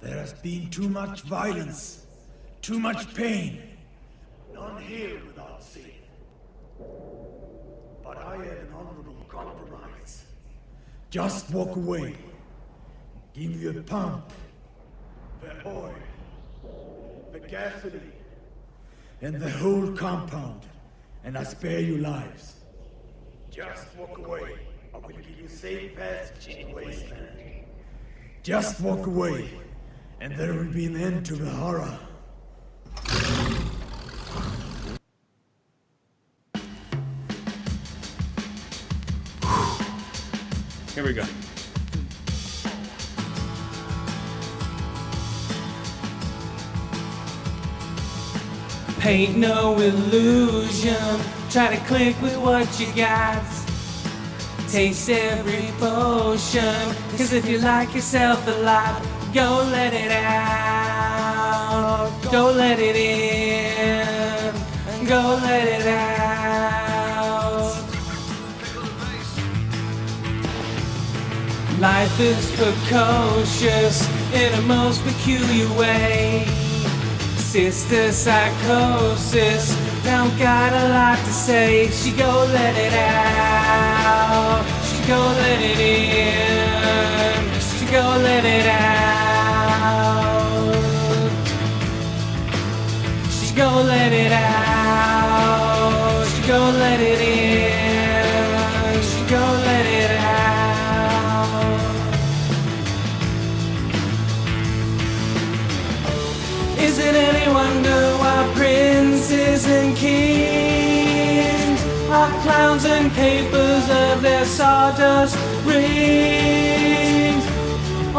There has been too much violence, too much pain. None here without sin. But I have an honorable compromise. Just walk away. Give me the pump, the oil, the gasoline, and the whole compound, and I spare you lives. Just walk away. I will give you safe passage in Wasteland. Just walk away, and there will be an end to the horror. Here we go. Paint no illusion. Try to click with what you got. Taste every potion. Cause if you like yourself a lot, go let it out. Go let it in. Go let it out. Life is precocious in a most peculiar way. Sister psychosis, don't got a lot to say. She go let it out. She go let it in. She go let it out. Go let it out. Go let it in. Go let it out. Is it any wonder why princes and kings are clowns and capers of their sawdust rings?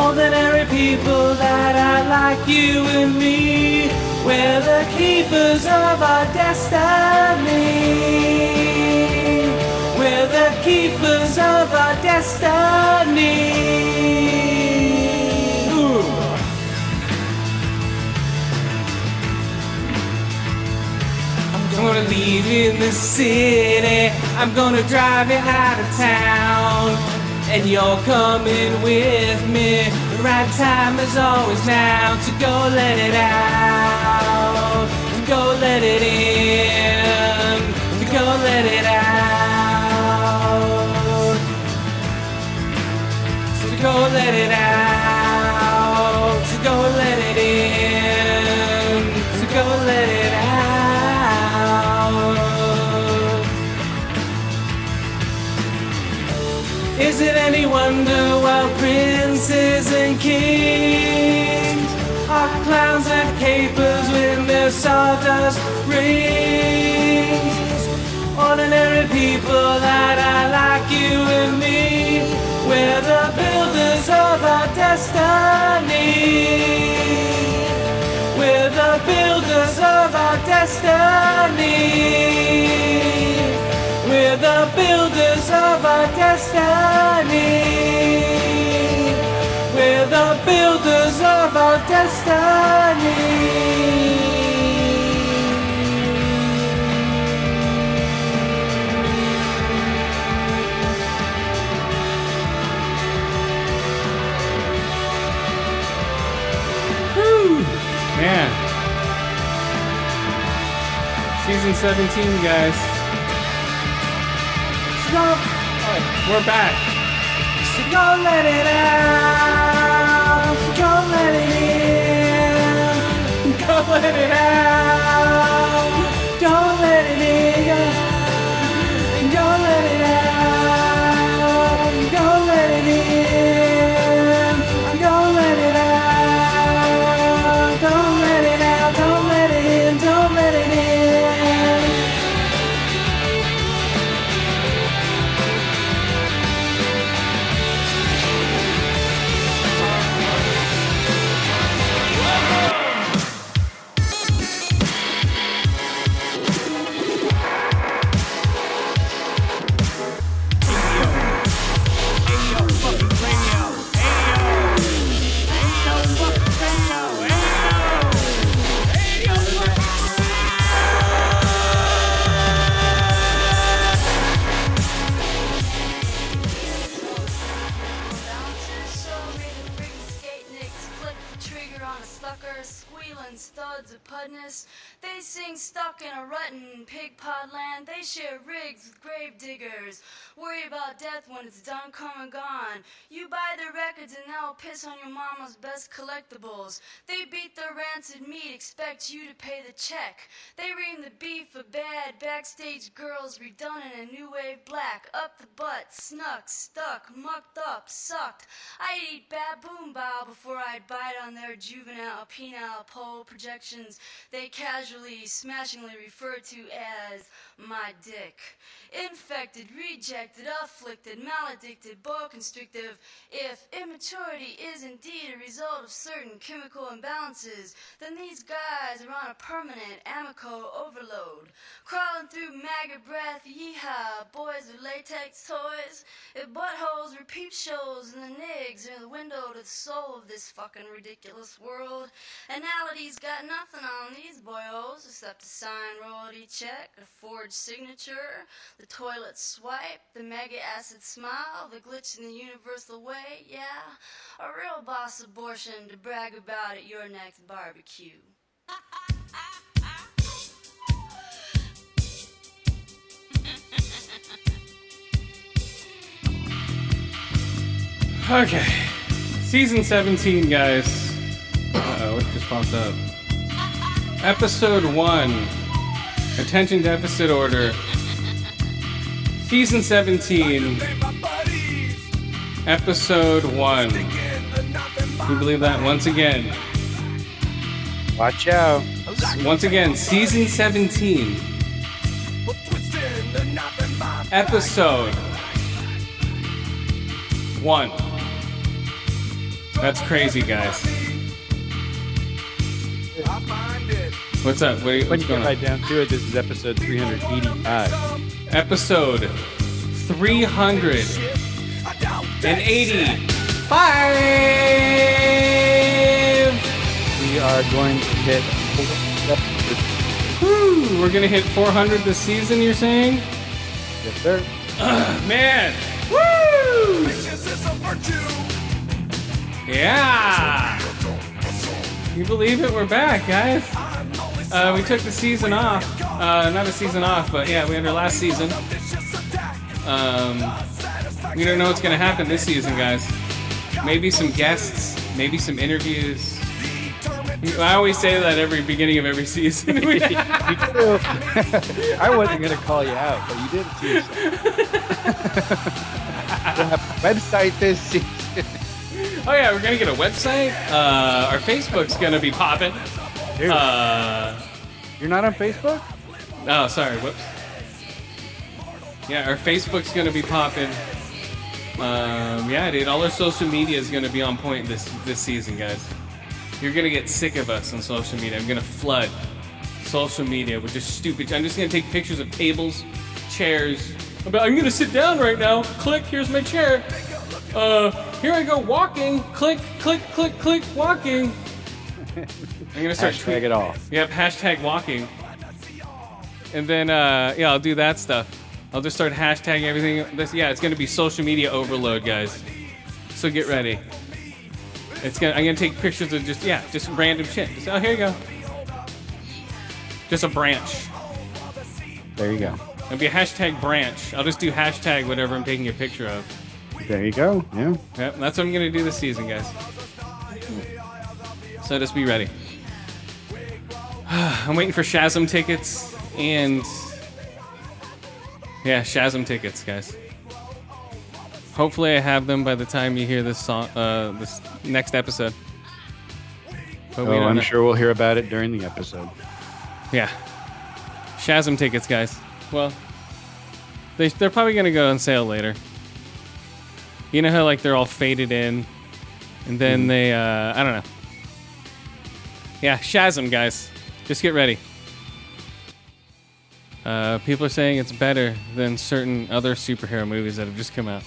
Ordinary people that are like you and me, we're the keepers of our destiny. We're the keepers of our destiny. I'm gonna leave in the city. I'm gonna drive you out of town. And you're coming with me. The right time is always now to go let it out. Go let it in. To go let it out. To go let it out. To go let it in. To go let it out. Is it any wonder why princes and kings clowns and capers with their sawdust rings? Ordinary people that are like you and me, we're the builders of our destiny. We're the builders of our destiny. We're the builders of our destiny. Builders of our destiny. Man. Season 17, guys. Go, We're back. so go let it out. It out. Death when it's done, come and gone. You buy their records and they'll piss on your mama's best collectibles. They beat their rancid meat, expect you to pay the check. They ream the beef for bad backstage girls redone in a new wave black. Up the butt, snuck, stuck, mucked up, sucked. I'd eat baboon bow before I'd bite on their juvenile penile pole projections they casually, smashingly refer to as my dick. Infected, rejected, afflicted, maledicted, boa constrictive. If immaturity is indeed a result of certain chemical imbalances, then these guys are on a permanent amico overload. Crawling through maggot breath, yeehaw, boys with latex toys. If buttholes were peep shows and the nigs are the window to the soul of this fucking ridiculous world, anality's got nothing on these boyos except a signed royalty check, a forged signature, the toilet swipe, the mega acid smile, the glitch in the universal way, yeah, a real boss abortion to brag about at your next barbecue. Okay. Season 17, guys. Oh, what just popped up? Episode 1. Attention deficit order. Season 17. Episode 1. Can you believe that? Once again. Watch out. Once again, season 17. Episode 1. That's crazy, guys. What's up? What are you, When you going get right down to it, this is episode 385. Episode 385. We are going to hit. Woo, we're gonna hit 400 this season. You're saying? Yes, sir. Man, woo! Yeah. You believe it? We're back, guys. Uh, we took the season off. Uh, not a season off, but yeah, we had our last season. Um, we don't know what's gonna happen this season, guys. Maybe some guests, maybe some interviews. I always say that every beginning of every season. I wasn't going to call you out, but you did it to yourself. we'll have a website this season. oh yeah, we're gonna get a website. Uh, our Facebook's gonna be popping. Dude, Uh, you're not on Facebook? Oh, sorry. Whoops. Yeah, our Facebook's gonna be popping. Um, yeah, dude. All our social media is gonna be on point this this season, guys. You're gonna get sick of us on social media. I'm gonna flood social media with just stupid. I'm just gonna take pictures of tables, chairs. I'm gonna sit down right now. Click. Here's my chair. Uh, here I go walking. Click, click, click, click, walking. I'm gonna start Hashtag tweet- it all. Yep, hashtag walking. And then, uh, yeah, I'll do that stuff. I'll just start hashtagging everything. This, yeah, it's gonna be social media overload, guys. So get ready. It's gonna. I'm gonna take pictures of just yeah, just random shit. Just, oh, here you go. Just a branch. There you go. It'll be a hashtag branch. I'll just do hashtag whatever I'm taking a picture of. There you go. Yeah. Yep, that's what I'm gonna do this season, guys. So just be ready. I'm waiting for Shazam tickets and yeah, Shazam tickets, guys. Hopefully, I have them by the time you hear this song, uh, this next episode. But Oh, I'm know. sure we'll hear about it during the episode. Yeah, Shazam tickets, guys. Well, they they're probably gonna go on sale later. You know how like they're all faded in, and then they uh, I don't know. Yeah, Shazam, guys. Just get ready. Uh, people are saying it's better than certain other superhero movies that have just come out.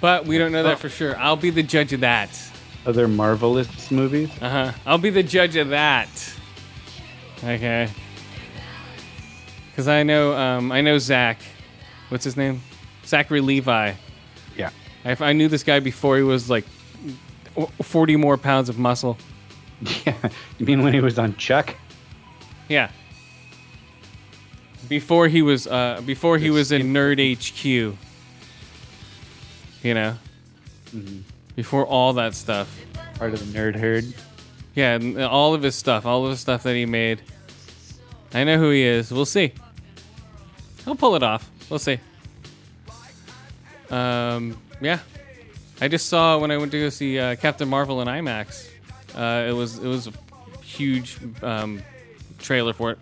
But we don't know that for sure. I'll be the judge of that. Other marvelous movies? Uh huh. I'll be the judge of that. Okay. Because I know, um, I know Zach. What's his name? Zachary Levi. Yeah. I, I knew this guy before he was like 40 more pounds of muscle. Yeah. You mean when he was on Chuck? Yeah. Before he was uh before he was in Nerd HQ. You know? Before all that stuff. Part of the nerd herd. Yeah, and all of his stuff, all of the stuff that he made. I know who he is. We'll see. He'll pull it off. We'll see. Um, yeah. I just saw when I went to go see uh, Captain Marvel in IMAX. Uh, it was it was a huge um, trailer for it.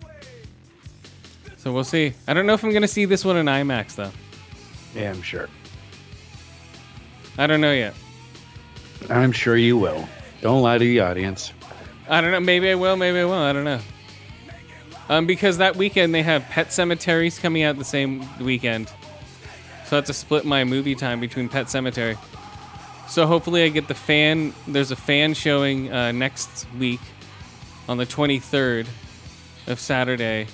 So we'll see. I don't know if I'm gonna see this one in IMAX though. Yeah, I'm sure. I don't know yet. I'm sure you will. Don't lie to the audience. I don't know. Maybe I will. Maybe I won't. I don't know. Um, because that weekend they have Pet Cemeteries coming out the same weekend, so I have to split my movie time between Pet Sematary. So hopefully I get the fan. There's a fan showing uh, next week on the 23rd of Saturday,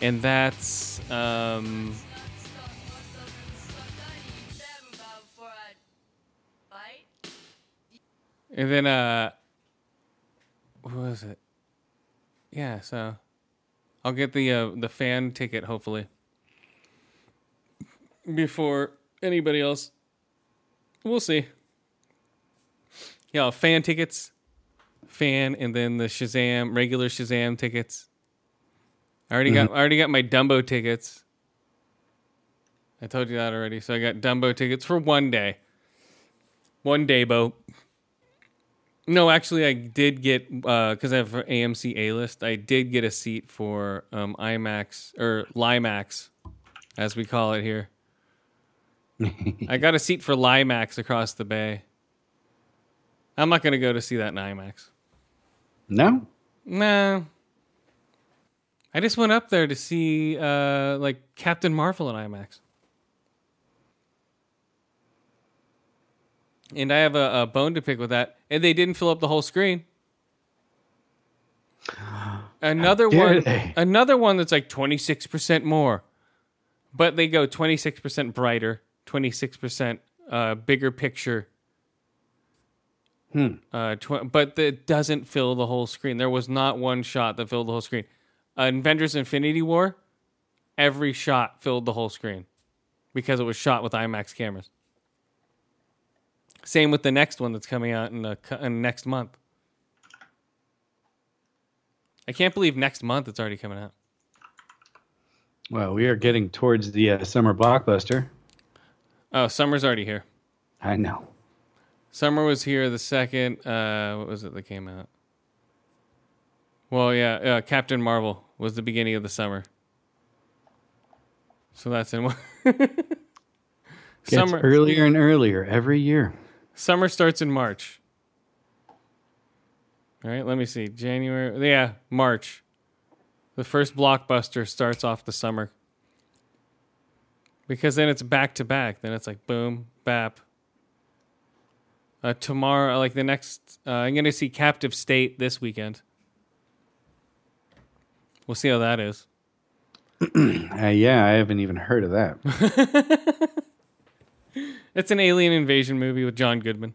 and that's um, and then uh, what was it? Yeah, so I'll get the uh, the fan ticket hopefully before anybody else. We'll see. Yeah, fan tickets, fan, and then the Shazam regular Shazam tickets. I already got I already got my Dumbo tickets. I told you that already. So I got Dumbo tickets for one day. One day, Bo. No, actually, I did get because I have an AMC A list. I did get a seat for um, IMAX or Limax, as we call it here. I got a seat for Limax across the bay. I'm not gonna go to see that in IMAX. No? Nah. I just went up there to see uh, like Captain Marvel in IMAX. And I have a, a bone to pick with that. And they didn't fill up the whole screen. Another one they? another one that's like 26% more. But they go 26% brighter, 26% uh, bigger picture. Uh, tw- but it doesn't fill the whole screen. There was not one shot that filled the whole screen. Uh, Avengers Infinity War, every shot filled the whole screen because it was shot with IMAX cameras. Same with the next one that's coming out in, the, in next month. I can't believe next month it's already coming out. Well, we are getting towards the uh, summer blockbuster. Oh, summer's already here. I know. Summer was here the second. Uh, what was it that came out? Well, yeah, uh, Captain Marvel was the beginning of the summer. So that's in. Gets summer. earlier and earlier every year. Summer starts in March. All right, let me see. January. Yeah, March. The first blockbuster starts off the summer. Because then it's back to back. Then it's like boom, bap. Uh, tomorrow, like the next, uh, I'm going to see Captive State this weekend. We'll see how that is. Uh, yeah, I haven't even heard of that. It's an alien invasion movie with John Goodman.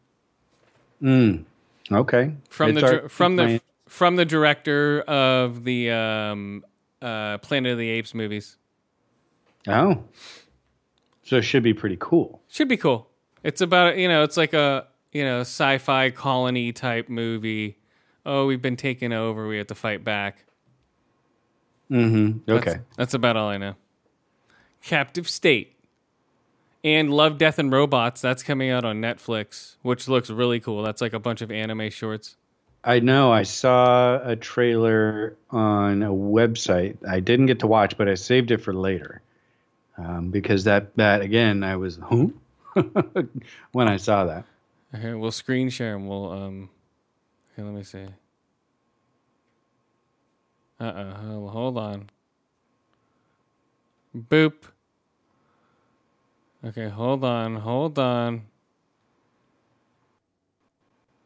Mm. Okay. from It's the our- from the from the director of the um, uh, Planet of the Apes movies. Oh. So it should be pretty cool. Should be cool. It's about you know it's like a you know sci-fi colony type movie. Oh, we've been taken over. We have to fight back. Mm-hmm. Okay. that's about all I know. Captive State and Love, Death, and Robots. That's coming out on Netflix, which looks really cool. That's like a bunch of anime shorts. I know. I saw a trailer on a website. I didn't get to watch, but I saved it for later. Um, because that, that again, I was, huh? when I saw that. Okay, we'll screen share and we'll um. Okay, let me see. Uh uh hold on. Boop. Okay, hold on, hold on.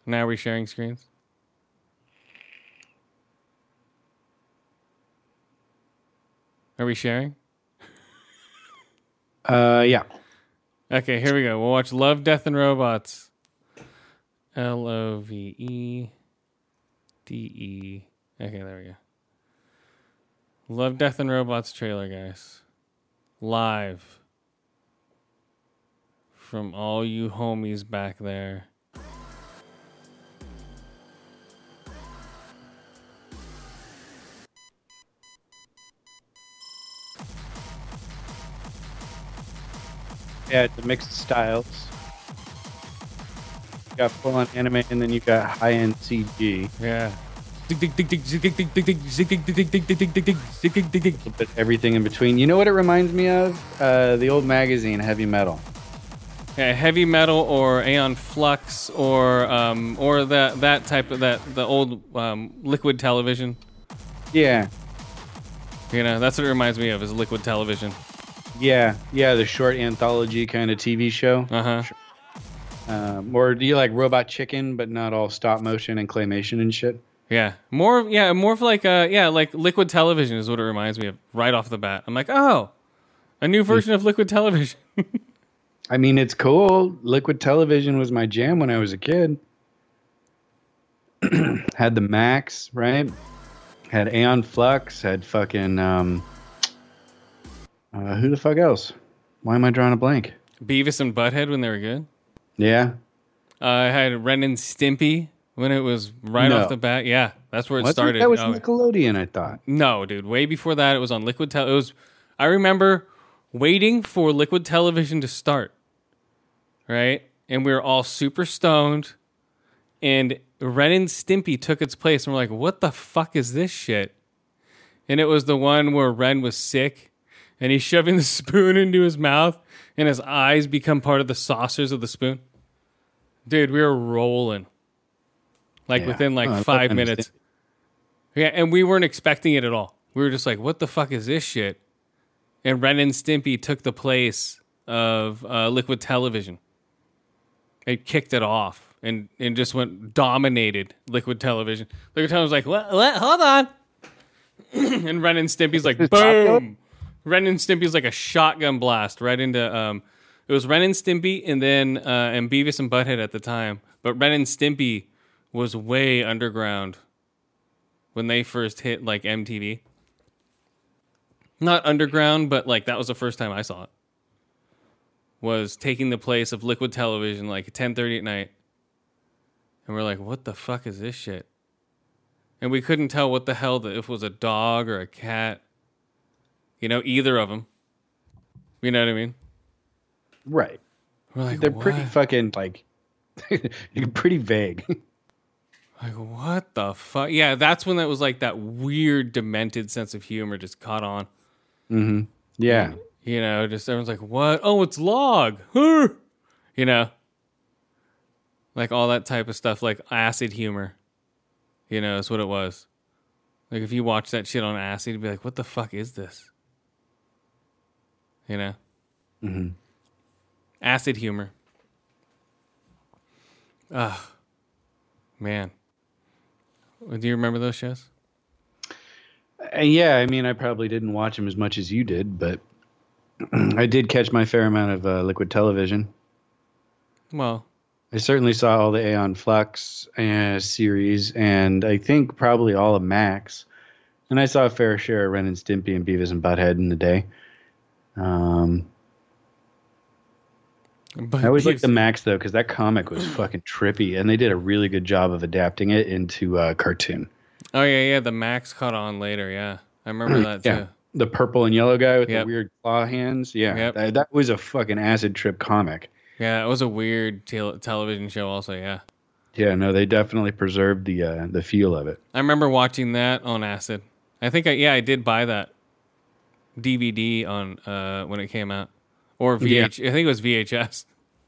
Now we're sharing screens. Are we sharing? Uh, yeah. Okay, here we go. We'll watch Love, Death, and Robots. L O V E D E. Okay, there we go. Love, Death, and Robots trailer, guys. Live. From all you homies back there. Yeah, it's a mix of styles. You got full on anime, and then you got high end CG. Yeah. Everything in between. You know what it reminds me of? Uh, the old magazine, Heavy Metal. Yeah, heavy metal or Aeon Flux or um, or that that type of that the old um, liquid television. Yeah, You know, that's what it reminds me of is liquid television. yeah, yeah. The short anthology kind of TV show. Uh huh. Um, or do you like Robot Chicken, but not all stop motion and claymation and shit? Yeah, more yeah, more of like uh yeah, like liquid television is what it reminds me of right off the bat. I'm like, oh, a new version of liquid television. I mean, it's cool. Liquid television was my jam when I was a kid. had the Maxx, right? Had Aeon Flux. Had fucking um, uh, who the fuck else? Why am I drawing a blank? Beavis and Butthead when they were good. Yeah, Uh, I had Ren and Stimpy when it was right No. off the bat. Yeah, that's where it Wasn't started. That was Oh, Nickelodeon, I thought. No, dude, way before that, it was on liquid tel. It was. I remember waiting for liquid television to start, right? And we were all super stoned, and Ren and Stimpy took its place, and we're like, "What the fuck is this shit?" And it was the one where Ren was sick, and he's shoving the spoon into his mouth, and his eyes become part of the saucers of the spoon. Dude, we were rolling, like Yeah. within like Oh, five minutes. Yeah, and we weren't expecting it at all. We were just like, "What the fuck is this shit?" And Ren and Stimpy took the place of uh, Liquid Television. It kicked it off and and just went dominated Liquid Television. Liquid Television was like, "What? What? Hold on!" and Ren and Stimpy's like, "Boom!" Ren and Stimpy's like a shotgun blast right into. Um, it was Ren and Stimpy, and then uh, and Beavis and Butthead at the time. But Ren and Stimpy was way underground when they first hit like MTV. Not underground, but like that was the first time I saw it. Was taking the place of liquid television like at 10:30 at night. And we're like, "What the fuck is this shit?" And we couldn't tell what the hell the, if it was a dog or a cat. You know, either of them. You know what I mean? Right. We're like, They're pretty fucking like pretty vague. Like what the fuck? Yeah, that's when that was like that weird demented sense of humor just caught on. Mm-hmm. Yeah. You know, just everyone's like, "What? Oh, it's log." You know, like all that type of stuff, like acid humor. You know, is what it was. Like if you watch that shit on acid, you'd be like, "What the fuck is this?" You know, mm-hmm. acid humor. Ah, man. Do you remember those shows? Uh, yeah, I mean, I probably didn't watch them as much as you did, but I did catch my fair amount of uh, liquid television. Well, I certainly saw all the Aeon Flux uh, series, and I think probably all of Maxx. And I saw a fair share of Ren and Stimpy and Beavis and Butthead in the day. Um, but I always like the Maxx though, because that comic was fucking trippy, and they did a really good job of adapting it into a cartoon. Oh yeah, yeah. The Maxx caught on later. Yeah, I remember that Yeah, too. the purple and yellow guy with Yep. the weird claw hands. Yeah, Yep. that, that was a fucking acid trip comic. Yeah, it was a weird tel- television show. Also, yeah, Yeah, no, they definitely preserved the uh, the feel of it. I remember watching that on acid. I think, I, yeah, I did buy that DVD on uh, when it came out, or Yeah. I think it was VHS.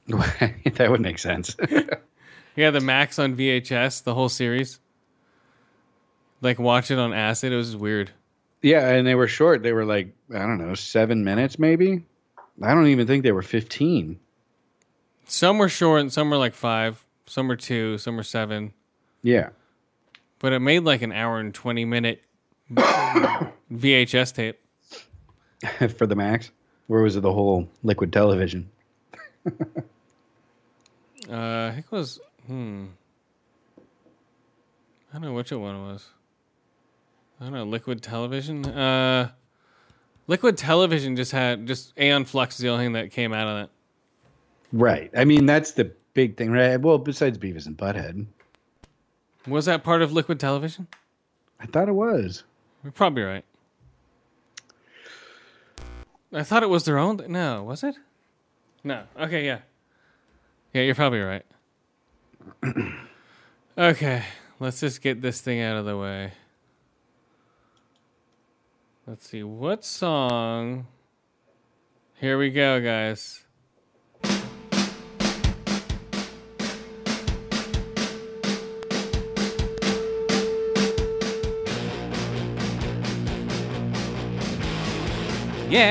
that would make sense. Yeah, the Maxx on VHS, the whole series. Like watch it on acid. It was weird. yeah, and they were short. They were like I don't know, seven minutes maybe. I don't even think they were fifteen. Some were short, and some were like five. Some were two. Some were seven. Yeah, But it made like an hour and twenty minute VHS tape. for the Maxx. Where was it the whole liquid television? Uh, I think it was. Hmm. I don't know which one it was. I don't know. Liquid Television. Uh, Liquid Television just had just Aeon Flux is the only thing that came out of it. Right. I mean, that's the big thing, right? Well, besides Beavis and Butthead, Was that part of Liquid Television? I thought it was. You're probably right. I thought it was their own. No, was it? No. Okay, yeah. Yeah, you're probably right. okay, let's just get this thing out of the way. Let's see. What song? Here we go, guys. Yeah.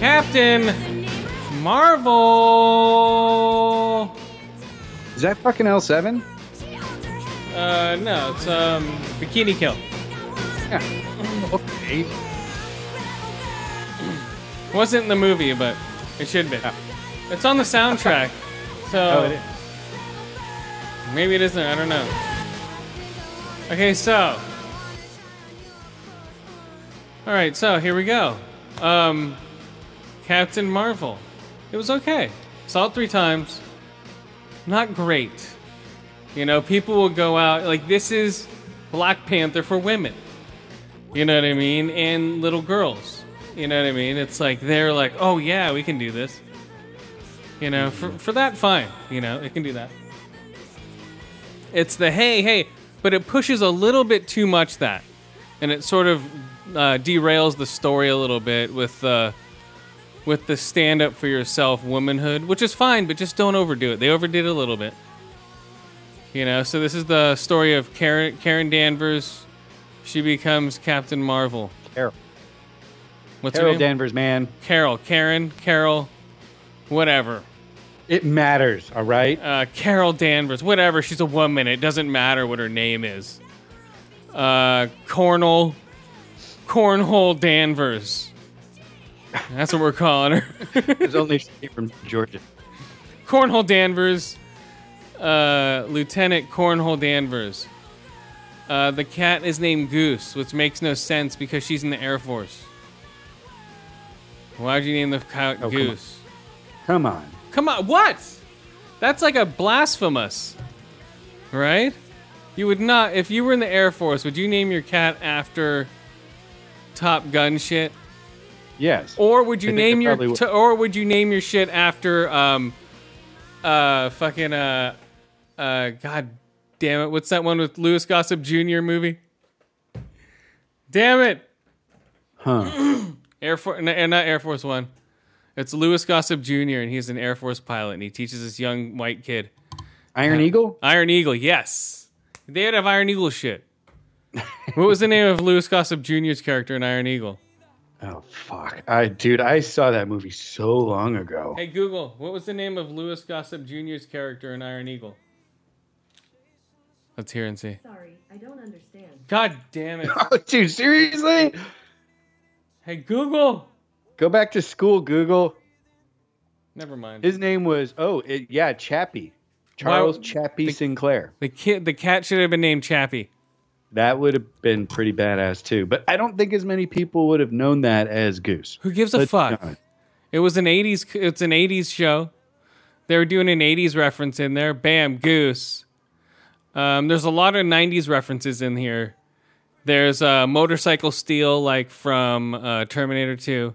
Captain Marvel. Is that fucking L7? Uh, no, it's um Bikini Kill. Yeah. Okay. Wasn't in the movie, but it should be. It's on the soundtrack, so Oh, it is. maybe it isn't. I don't know. Okay, so. All right, so here we go. Um, Captain Marvel. It was okay. Saw it three times. Not great. You know, people will go out like this is Black Panther for women. You know what I mean? And little girls. You know what I mean? It's like they're like, oh yeah, we can do this. You know, for for that, fine. You know, it can do that. It's the hey, hey, but it pushes a little bit too much that, and it sort of uh, derails the story a little bit with uh, with the stand up for yourself womanhood, which is fine, but just don't overdo it. They overdid it a little bit. You know, so this is the story of Karen Karen Danvers. She becomes Captain Marvel. Carol. What's Carol her name? Danvers, man. Carol, Karen, Carol, whatever. It matters, all right? Uh, Carol Danvers, whatever. She's a woman. It doesn't matter what her name is. Uh, Cornell, Cornhole Danvers. That's what we're calling her. There's only she from Georgia. Cornhole Danvers, uh, Lieutenant Cornhole Danvers. Uh, the cat is named Goose, which makes no sense because she's in the Air Force. Why'd you name the cat Oh. Goose? Come on. Come on, what? That's like a blasphemous, right? You would not, if you were in the Air Force, would you name your cat after Top Gun shit, Yes. or would you I name your, t- or would you name your shit after, um, uh, fucking, uh, uh, god damn it, what's that one with Louis Gossett Jr. movie? Damn it, Huh. Air Force, and not Air Force One. It's Louis Gossett Jr. and he's an Air Force pilot and he teaches this young white kid. Iron Eagle? Iron Eagle, yes. They would have Iron Eagle shit. what was the name of Louis Gossett Jr.'s character in Iron Eagle? Oh fuck. I dude, I saw that movie so long ago. Hey Google, what was the name of Louis Gossett Jr.'s character in Iron Eagle? Let's hear and see. Sorry, I don't understand. God damn it. Oh, dude, seriously? Hey Google. Go back to school, Google. Never mind. His name was oh, it, yeah, Chappie. Charles Why- Chappie the- Sinclair. the kid, the cat should have been named Chappie. That would have been pretty badass too. But I don't think as many people would have known that as Goose. Who gives a Let's be fuck? honest. It was an '80s. It's an '80s show. They were doing an '80s reference in there. Bam, Goose. Um, there's a lot of '90s references in here. There's uh, motorcycle steal, like from uh, Terminator 2.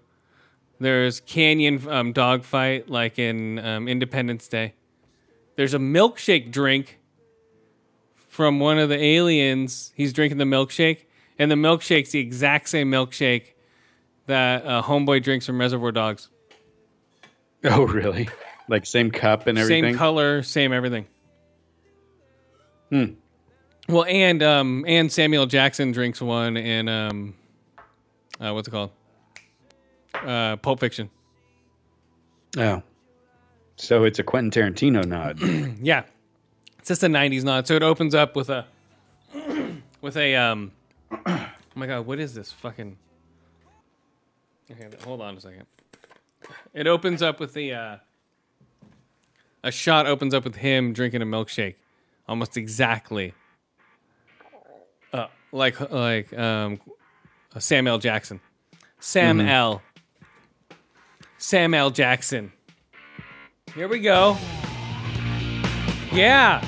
There's canyon um, dogfight, like in um, Independence Day. There's a milkshake drink from one of the aliens. He's drinking the milkshake, and the milkshake's the exact same milkshake that uh, Homeboy drinks from Reservoir Dogs. Oh, really? Like same cup and everything. Same color, same everything. Hmm. Well, and um, and Samuel Jackson drinks one in um, uh, what's it called? Uh, Pulp Fiction. Oh, so it's a Quentin Tarantino nod. Yeah, it's just a '90s nod. So it opens up with a with a um. Oh my god, what is this fucking? Okay, hold on a second. It opens up with the uh, a shot opens up with him drinking a milkshake, almost exactly, uh, like like um, Sam L. Jackson, Sam L. Sam L. Jackson. Here we go. Yeah.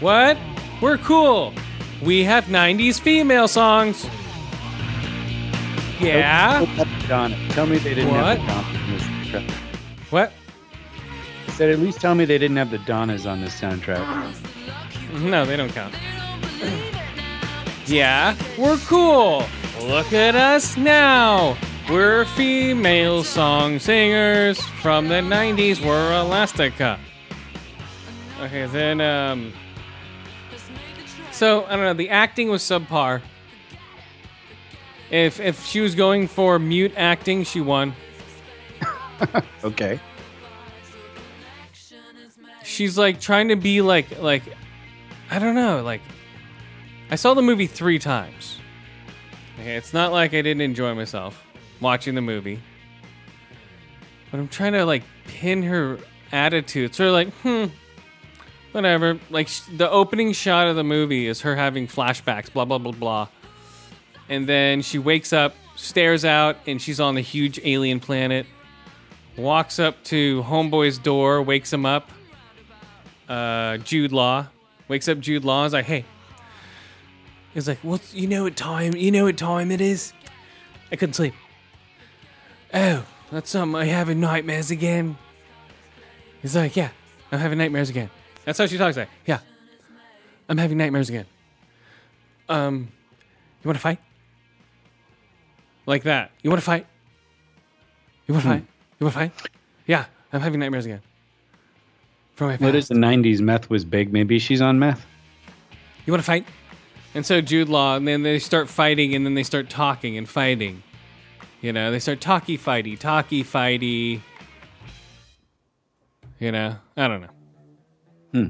What? We're cool. We have 90s female songs. Yeah. Tell me they didn't What? have the Donnas. What? I said at least tell me they didn't have the Donnas on this soundtrack. No, they don't count. yeah, we're cool. Look at us now. We're female song singers from the 90s. We're Elastica. Okay, then, um. So, I don't know. The acting was subpar. If, if she was going for mute acting, she won. Okay. she's like trying to be like like I don't know, like I saw the movie 3 times. Okay, it's not like I didn't enjoy myself watching the movie. But I'm trying to like pin her attitude. Sort of like, hmm, whatever. Like sh- the opening shot of the movie is her having flashbacks, blah blah blah blah. And then she wakes up, stares out, and she's on the huge alien planet. Walks up to Homeboy's door, wakes him up uh, Jude Law. Wakes up Jude Law. Is like, hey. He's like, well, you know what time? You know what time it is? I couldn't sleep. Oh, that's something. I having nightmares again. He's like, yeah, I'm having nightmares again. That's how she talks. Like, yeah, I'm having nightmares again. Um, you want to fight? Like that. You want to fight? You want to fight? You want to fight? Yeah, I'm having nightmares again. From my past. What is the 90s? Meth was big. Maybe she's on meth. You want to fight? And so Jude Law, and then they start fighting, and then they start talking and fighting. You know, they start talky fighty, talky fighty. You know, I don't know. Hmm.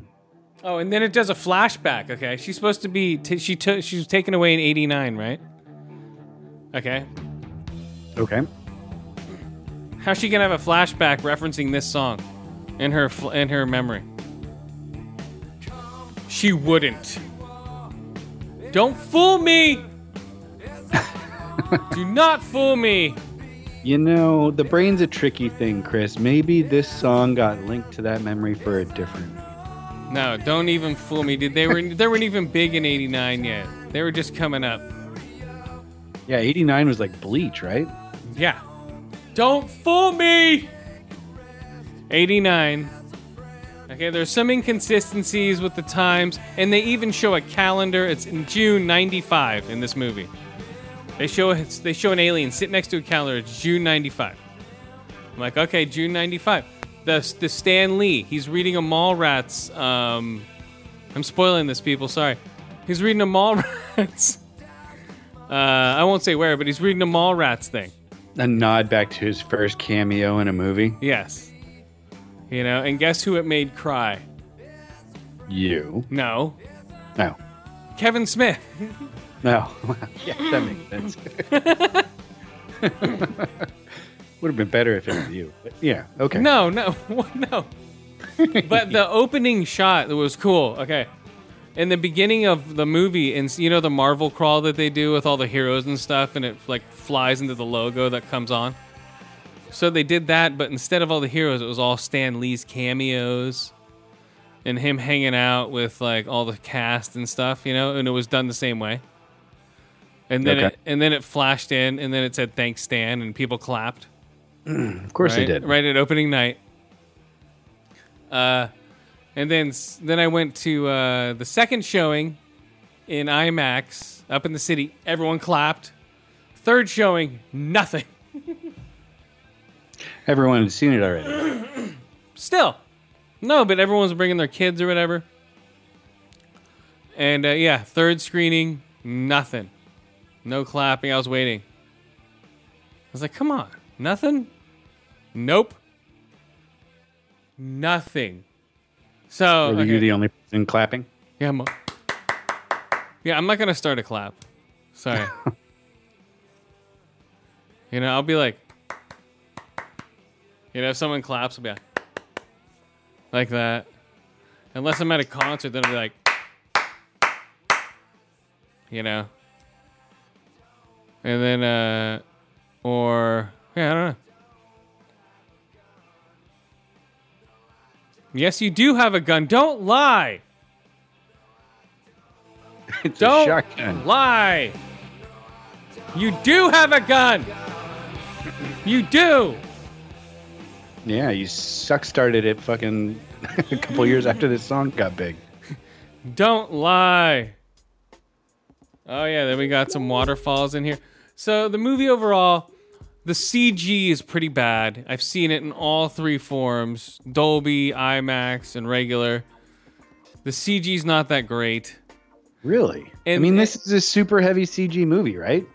Oh, and then it does a flashback. Okay, she's supposed to be. T- she took. She was taken away in '89, right? Okay. Okay. How's she gonna have a flashback referencing this song in her fl- in her memory? She wouldn't. Don't fool me. Do not fool me. You know, the brain's a tricky thing, Chris. Maybe this song got linked to that memory for a different. No, don't even fool me, dude. They were they weren't even big in '89 yet. They were just coming up. Yeah, 89 was like Bleach, right? Yeah. Don't fool me. 89. Okay, there's some inconsistencies with the times, and they even show a calendar. It's in June 95 in this movie. They show they show an alien sit next to a calendar. It's June 95. I'm like, okay, June 95. The the Stan Lee. He's reading a Mallrats. Um, I'm spoiling this, people. Sorry. He's reading a Mallrats. Uh, I won't say where, but he's reading a Mallrats thing. A nod back to his first cameo in a movie. Yes. You know, and guess who it made cry? You. No. No. Kevin Smith. No. yeah, that makes sense. Would have been better if it was you. But yeah, okay. No, no, no. but the opening shot was cool. Okay. In the beginning of the movie, and you know the Marvel crawl that they do with all the heroes and stuff, and it like flies into the logo that comes on. So they did that, but instead of all the heroes, it was all Stan Lee's cameos, and him hanging out with like all the cast and stuff, you know, and it was done the same way. And then Okay. it, and then it flashed in, and then it said "Thanks, Stan," and people clapped Of course right? they did. Right at opening night. Uh, and then then I went to uh, the second showing in IMAX up in the city. Everyone clapped. Third showing, nothing. Everyone had seen it already. Still, no. But everyone's bringing their kids or whatever. And uh, yeah, third screening, nothing. No clapping. I was waiting. I was like, come on, nothing. Nope. Nothing. So Were okay. you the only person clapping? Yeah, I'm, yeah, I'm not gonna start a clap. Sorry. You know, I'll be like, you know, if someone claps, I'll be like, like that. Unless I'm at a concert, then I'll be like, you know. And then, uh, or, yeah, I don't know. Yes, you do have a gun. Don't lie. It's Don't a shotgun. lie. You do have a gun. You do. Yeah, you suck started it fucking a couple years after this song got big. Don't lie. Oh yeah, then we got some waterfalls in here. So the movie overall, the CG is pretty bad. I've seen it in all three forms: Dolby, IMAX, and regular. The CG's not that great. Really? I mean, this is a super heavy CG movie, right?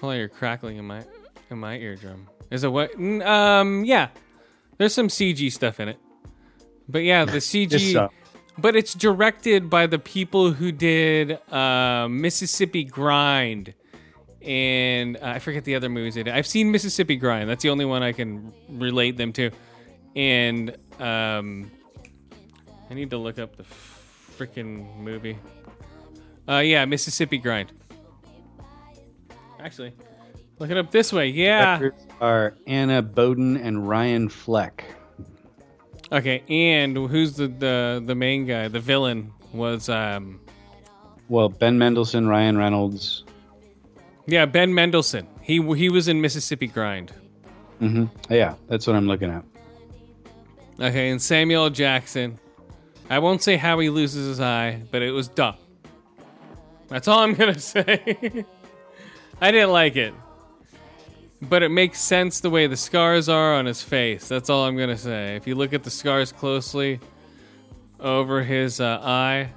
Hold on, you're crackling in my in my eardrum. Is it what? Um, yeah. There's some CG stuff in it, but yeah, the CG. But it's directed by the people who did uh, Mississippi Grind, and uh, I forget the other movies they did. I've seen Mississippi Grind. That's the only one I can relate them to. And um, I need to look up the freaking movie. Uh, yeah, Mississippi Grind. Actually, look it up this way. Yeah. Are Anna Boden and Ryan Fleck. Okay, and who's the the the main guy? The villain was um Well, Ben Mendelsohn, Ryan Reynolds. yeah Ben Mendelsohn. He he was in Mississippi Grind. hmm Yeah, that's what I'm looking at. Okay, and Samuel Jackson. I won't say how he loses his eye, but it was dumb. That's all I'm gonna say. I didn't like it, but it makes sense the way the scars are on his face. That's all I'm gonna say. If you look at the scars closely over his uh, eye,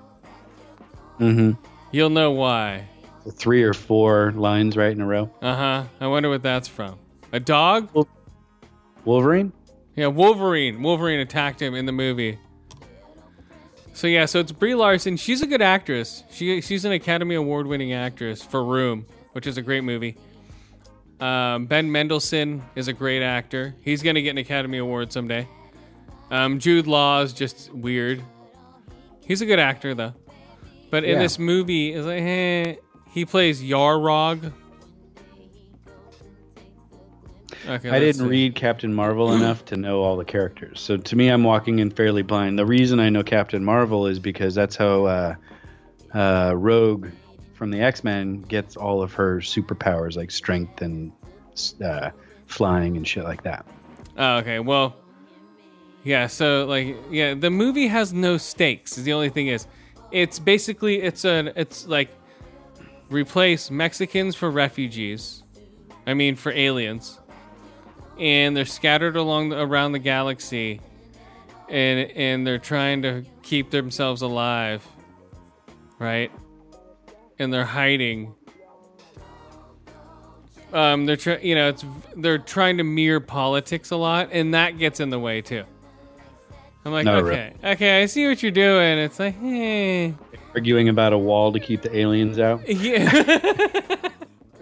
hmm you'll know why. Three or four lines right in a row. Uh huh. I wonder what that's from. A dog? Wolverine? Yeah, Wolverine. Wolverine attacked him in the movie. So yeah, so it's Brie Larson. She's a good actress. She she's an Academy Award winning actress for Room, which is a great movie. Um, ben Mendelsohn is a great actor. He's gonna get an Academy Award someday. Um, Jude Law is just weird. He's a good actor though. But in Yeah. this movie, it's like, eh, he plays Yon-Rogg. Okay, I didn't see. read Captain Marvel enough to know all the characters. So to me, I'm walking in fairly blind. The reason I know Captain Marvel is because that's how uh, uh, Rogue from the X Men gets all of her superpowers, like strength and uh, flying and shit like that. Oh, okay. Well, yeah. So, like, yeah, the movie has no stakes. Is the only thing is, it's basically it's an it's like replace Mexicans for refugees. I mean, for aliens, and they're scattered along the, around the galaxy, and and they're trying to keep themselves alive, right? And they're hiding um, they're trying, you know, it's they're trying to mirror politics a lot, and that gets in the way too. I'm like, No, okay, okay, I see what you're doing. It's like, eh, Arguing about a wall to keep the aliens out. yeah,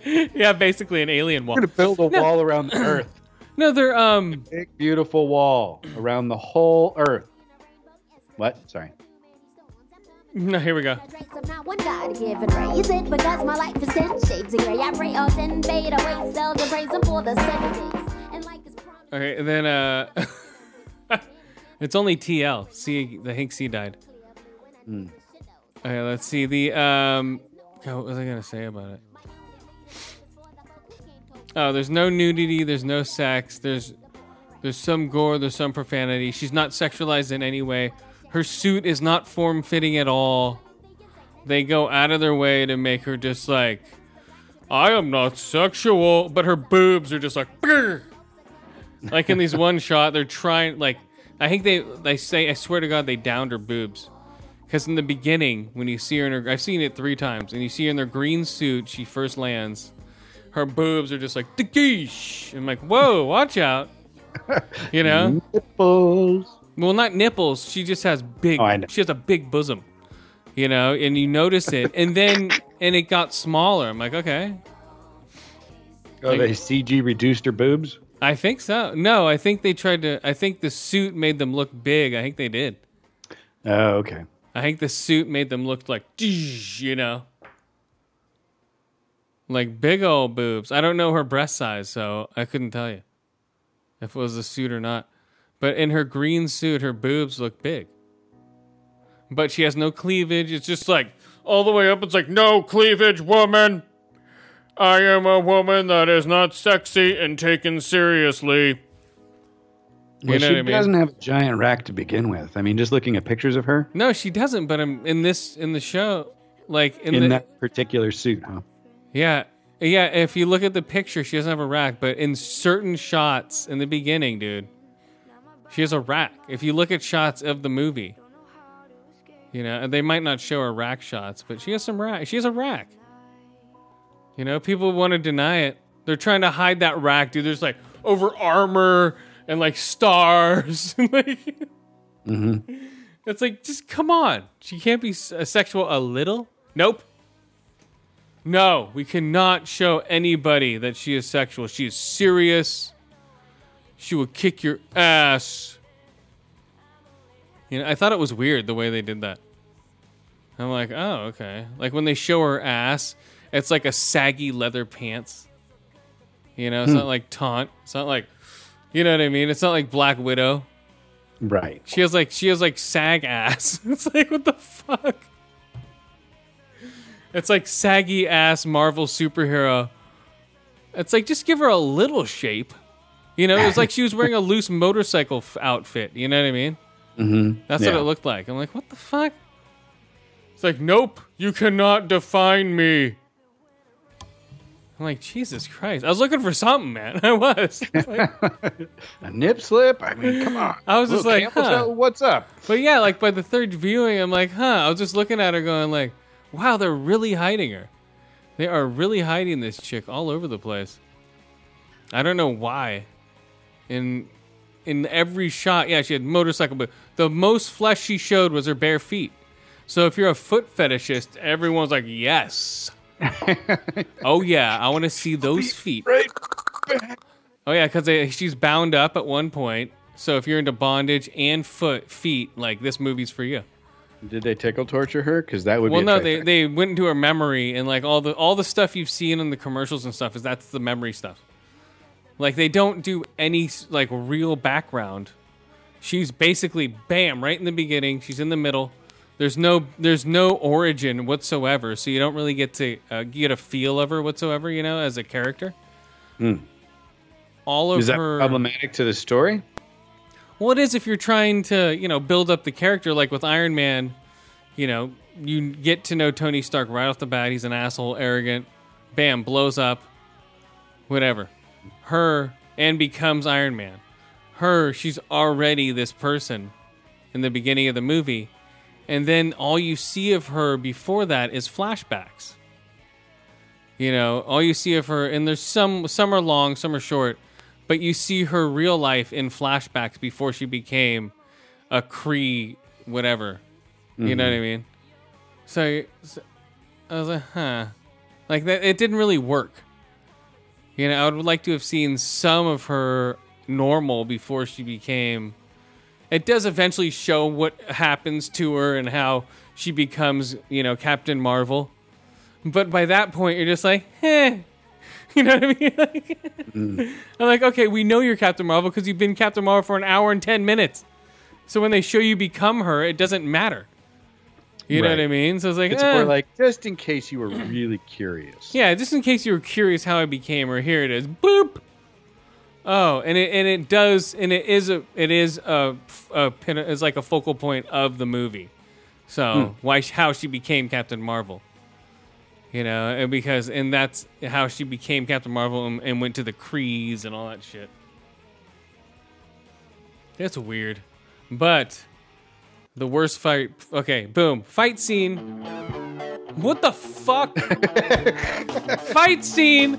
yeah, basically an alien wall. We're gonna build a wall around the Earth. No, they're um, Big beautiful wall around the whole Earth. What? Sorry. no, here we go. I'm not one God given because my life is ten shades of gray. I pray often, fade away, seldom praise Him for the seven days. And like His promise. Okay, and then uh, it's only TL. See, the Hank C died. Okay, let's see the um. God, what was I gonna say about it? Oh, there's no nudity. There's no sex. There's there's some gore. There's some profanity. She's not sexualized in any way. Her suit is not form fitting at all. They go out of their way to make her just like, I am not sexual, but her boobs are just like, "Brr." like in these one shot, they're trying like, I think they they say, I swear to God, they downed her boobs. Because in the beginning, when you see her in her, I've seen it three times, and you see her in their green suit, she first lands. Her boobs are just like the geesh. I'm like, whoa, watch out. You know? Nipples. Well, not nipples. She just has big. Oh, I know. She has a big bosom. You know, and you notice it, and then and it got smaller. I'm like, okay. Oh, Like- they CG reduced her boobs. I think so. No, I think they tried to. I think the suit made them look big. I think they did. Oh, okay. I think the suit made them look like, you know, like big old boobs. I don't know her breast size, so I couldn't tell you if it was a suit or not. But in her green suit, her boobs look big. But she has no cleavage. It's just like all the way up. It's like no cleavage, woman. I am a woman that is not sexy and taken seriously. You Well, know she I mean? doesn't have a giant rack to begin with. I mean, just looking at pictures of her No, she doesn't. But I'm in this in the show, like in, in, the that particular suit, huh? Yeah. Yeah, if you look at the picture, she doesn't have a rack, but in certain shots in the beginning, dude, she has a rack. If you look at shots of the movie, you know, and they might not show her rack shots, but she has some rack. She has a rack. You know, people want to deny it. They're trying to hide that rack, dude. There's like over armor and like stars. like, mm-hmm. It's like, just come on. She can't be sexual a little? Nope. No, we cannot show anybody that she is sexual. She is serious. She will kick your ass. You know, I thought it was weird the way they did that. I'm like, oh, okay. Like when they show her ass, it's like a saggy leather pants. You know, it's not hmm. like taunt. It's not like, you know what I mean? It's not like Black Widow. Right. She has like she has like sag ass. It's like what the fuck? It's like saggy ass Marvel superhero. It's like just give her a little shape. You know, it was like she was wearing a loose motorcycle f- outfit. You know what I mean? Mm-hmm. That's what it looked like. I'm like, what the fuck? It's like, nope, you cannot define me. I'm like, Jesus Christ! I was looking for something, man. I was. It's like- A nip slip? I mean, come on. I was just like, huh. what's up? But yeah, like by the third viewing, I'm like, huh. I was just looking at her going like, wow, they're really hiding her. They are really hiding this chick all over the place. I don't know why. In in every shot, yeah, she had motorcycle, but the most flesh she showed was her bare feet. So if you're a foot fetishist, everyone's like, yes. oh yeah, I want to see those feet. Right. Oh yeah, because she's bound up at one point. So if you're into bondage and foot feet, like this movie's for you. Did they tickle torture her? Because that would Well, be. a no, they, trifecta. they went into her memory and like all the all the stuff you've seen in the commercials and stuff is that's the memory stuff. Like they don't do any like real background. She's basically bam right in the beginning. She's in the middle. There's no there's no origin whatsoever, so you don't really get to uh, get a feel of her whatsoever. You know, as a character. All of Hmm. Is that her problematic to the story? Well, it is if you're trying to, you know, build up the character like with Iron Man, you know, you get to know Tony Stark right off the bat. He's an asshole, arrogant, bam, blows up, whatever. Her and becomes Iron Man. Her, she's already this person in the beginning of the movie. And then all you see of her before that is flashbacks. You know, all you see of her, and there's some, some are long, some are short, but you see her real life in flashbacks before she became a Kree, whatever. You know what I mm-hmm. mean? So, so I was like, huh, like that. It didn't really work. You know, I would like to have seen some of her normal before she became. It does eventually show what happens to her and how she becomes, you know, Captain Marvel. But by that point, you're just like, eh. You know what I mean? Like, I'm like, okay, we know you're Captain Marvel because you've been Captain Marvel for an hour and 10 minutes. So when they show you become her, it doesn't matter. You know what I mean? So it's like, It's eh. more like just in case you were really curious. Yeah, just in case you were curious how I became or here it is. Boop. Oh, and it and it does, and it is a it is a, a pin, is like a focal point of the movie. So why how she became Captain Marvel, you know, and because and that's how she became Captain Marvel and, and went to the Krees and all that shit. That's weird, but the worst fight. Okay, boom, fight scene. What the fuck? fight scene.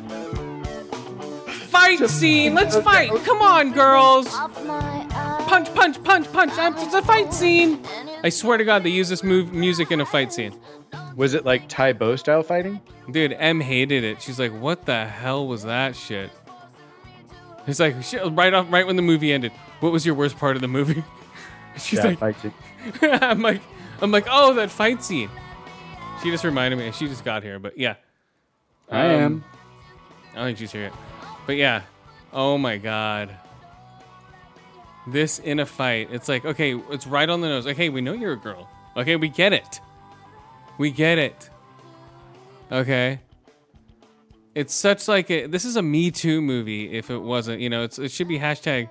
Fight scene. Let's fight. Come on, girls. Punch, punch, punch, punch. It's a fight scene. I swear to God, they use this move music in a fight scene. Was it like Tae Bo style fighting? Dude, M hated it. She's like, "What the hell was that shit?" It's like right off, right when the movie ended. What was your worst part of the movie? She's That like. I'm like, I'm like, oh, that fight scene. She just reminded me. She just got here, but yeah, I Um, am. I don't think she's here yet. But yeah, oh my god, this in a fight. It's like, okay, it's right on the nose. Okay, we know you're a girl. Okay, we get it. We get it. Okay. It's such like a. This is a Me Too movie. If it wasn't, you know, it's it should be hashtag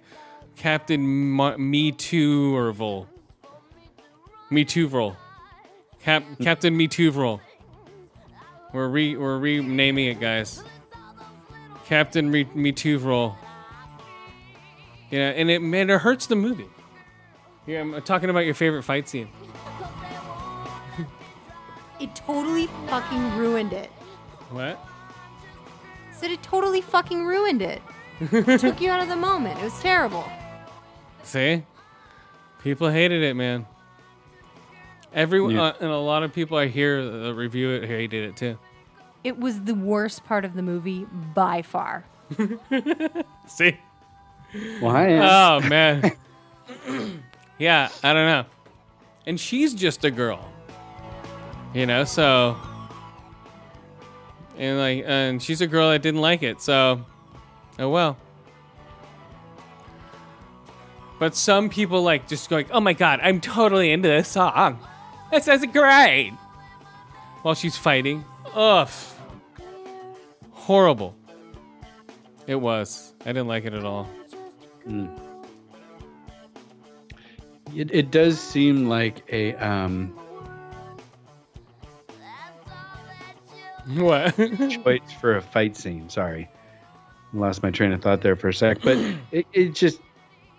Captain Ma- Me Too or Vol. Me Too. Cap Captain Me Too Vol. We're re we're renaming it, guys. Captain Me, Me Too Vol. Yeah, and it man, it hurts the movie. Yeah, I'm talking about your favorite fight scene. It totally fucking ruined it. What? Said it totally fucking ruined it. Took you out of the moment. It was terrible. See, people hated it, man. Everyone Yeah. uh, and a lot of people I hear that review it hated it too. It was the worst part of the movie by far. See? Well, Oh man. yeah, I don't know. And she's just a girl. You know, so and like and she's a girl that didn't like it, so oh well. But some people like just going, "Oh my god, I'm totally into this song. This is great." While she's fighting. Ugh. Horrible. It was. I didn't like it at all. It, it does seem like a um, What? choice for a fight scene. Sorry, lost my train of thought there for a sec. But it, it just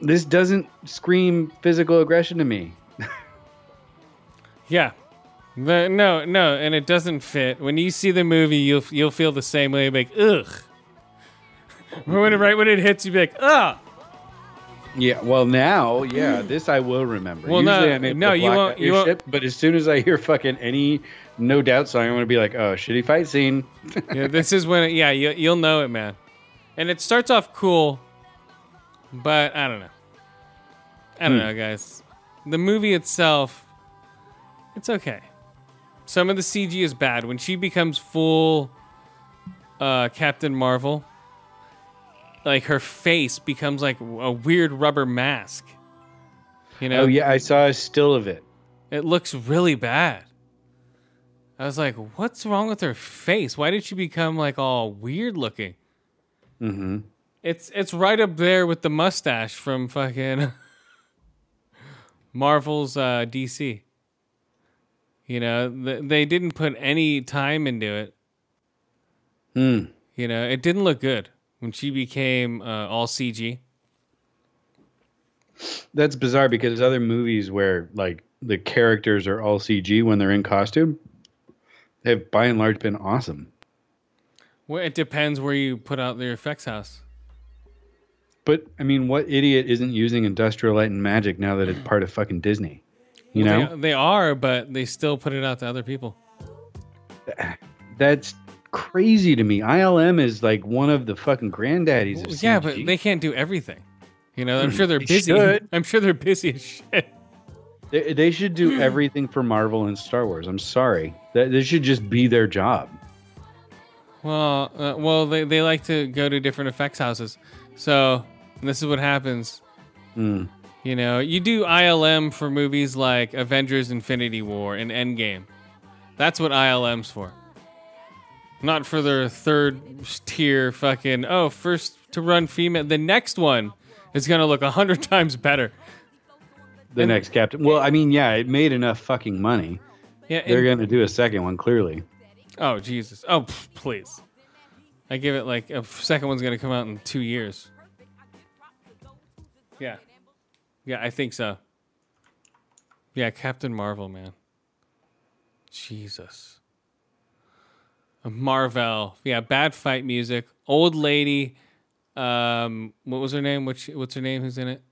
this doesn't scream physical aggression to me. Yeah. The, no, no, and it doesn't fit. When you see the movie, you'll you'll feel the same way. You'll be like, ugh. when it, right when it hits, you'll be like, ugh. Yeah, well now, yeah, this I will remember. Well, no, Usually I'm no, you won't- you won't- shit, but as soon as I hear fucking any No Doubt song, I'm gonna be like, oh, shitty fight scene. Yeah, this is when. It, yeah, you, you'll know it, man. And it starts off cool, but I don't know. I don't Hmm. know, guys. The movie itself, it's okay. Some of the CG is bad. When she becomes full uh, Captain Marvel, like her face becomes like a weird rubber mask. You know? Oh yeah, I saw a still of it. It looks really bad. I was like, what's wrong with her face? Why did she become like all weird looking? Mm-hmm. It's it's right up there with the mustache from fucking Marvel's uh, DC. You know, th- they didn't put any time into it. Hmm. You know, it didn't look good when she became uh, all CG. That's bizarre because other movies where like the characters are all CG when they're in costume, have by and large been awesome. Well, it depends where you put out their effects house. But I mean, what idiot isn't using Industrial Light and Magic now that it's part of fucking Disney? You Well, know, they, they are, but they still put it out to other people. that's crazy to me. ILM is like one of the fucking granddaddies of Yeah, but they can't do everything. You know, I'm sure they're They busy. should. I'm sure they're busy as shit. They, they should do everything for Marvel and Star Wars. I'm sorry. That this should just be their job. Well, uh, well, they, they like to go to different effects houses. So this is what happens. Hmm. You know, you do ILM for movies like Avengers: Infinity War and Endgame. That's what ILM's for. Not for their third tier fucking. Oh, first to run female. The next one is gonna look a hundred times better. The And- next Captain. Well, I mean, yeah, it made enough fucking money. Yeah, They're and- going to do a second one, clearly. Oh Jesus! Oh pff, please! I give it like a second one's gonna come out in two years. Yeah, yeah, I think so. Yeah, Captain Marvel, man. Jesus. Marvel, yeah, bad fight music. Old lady. Um, what was her name? Which what's her name? Who's in it?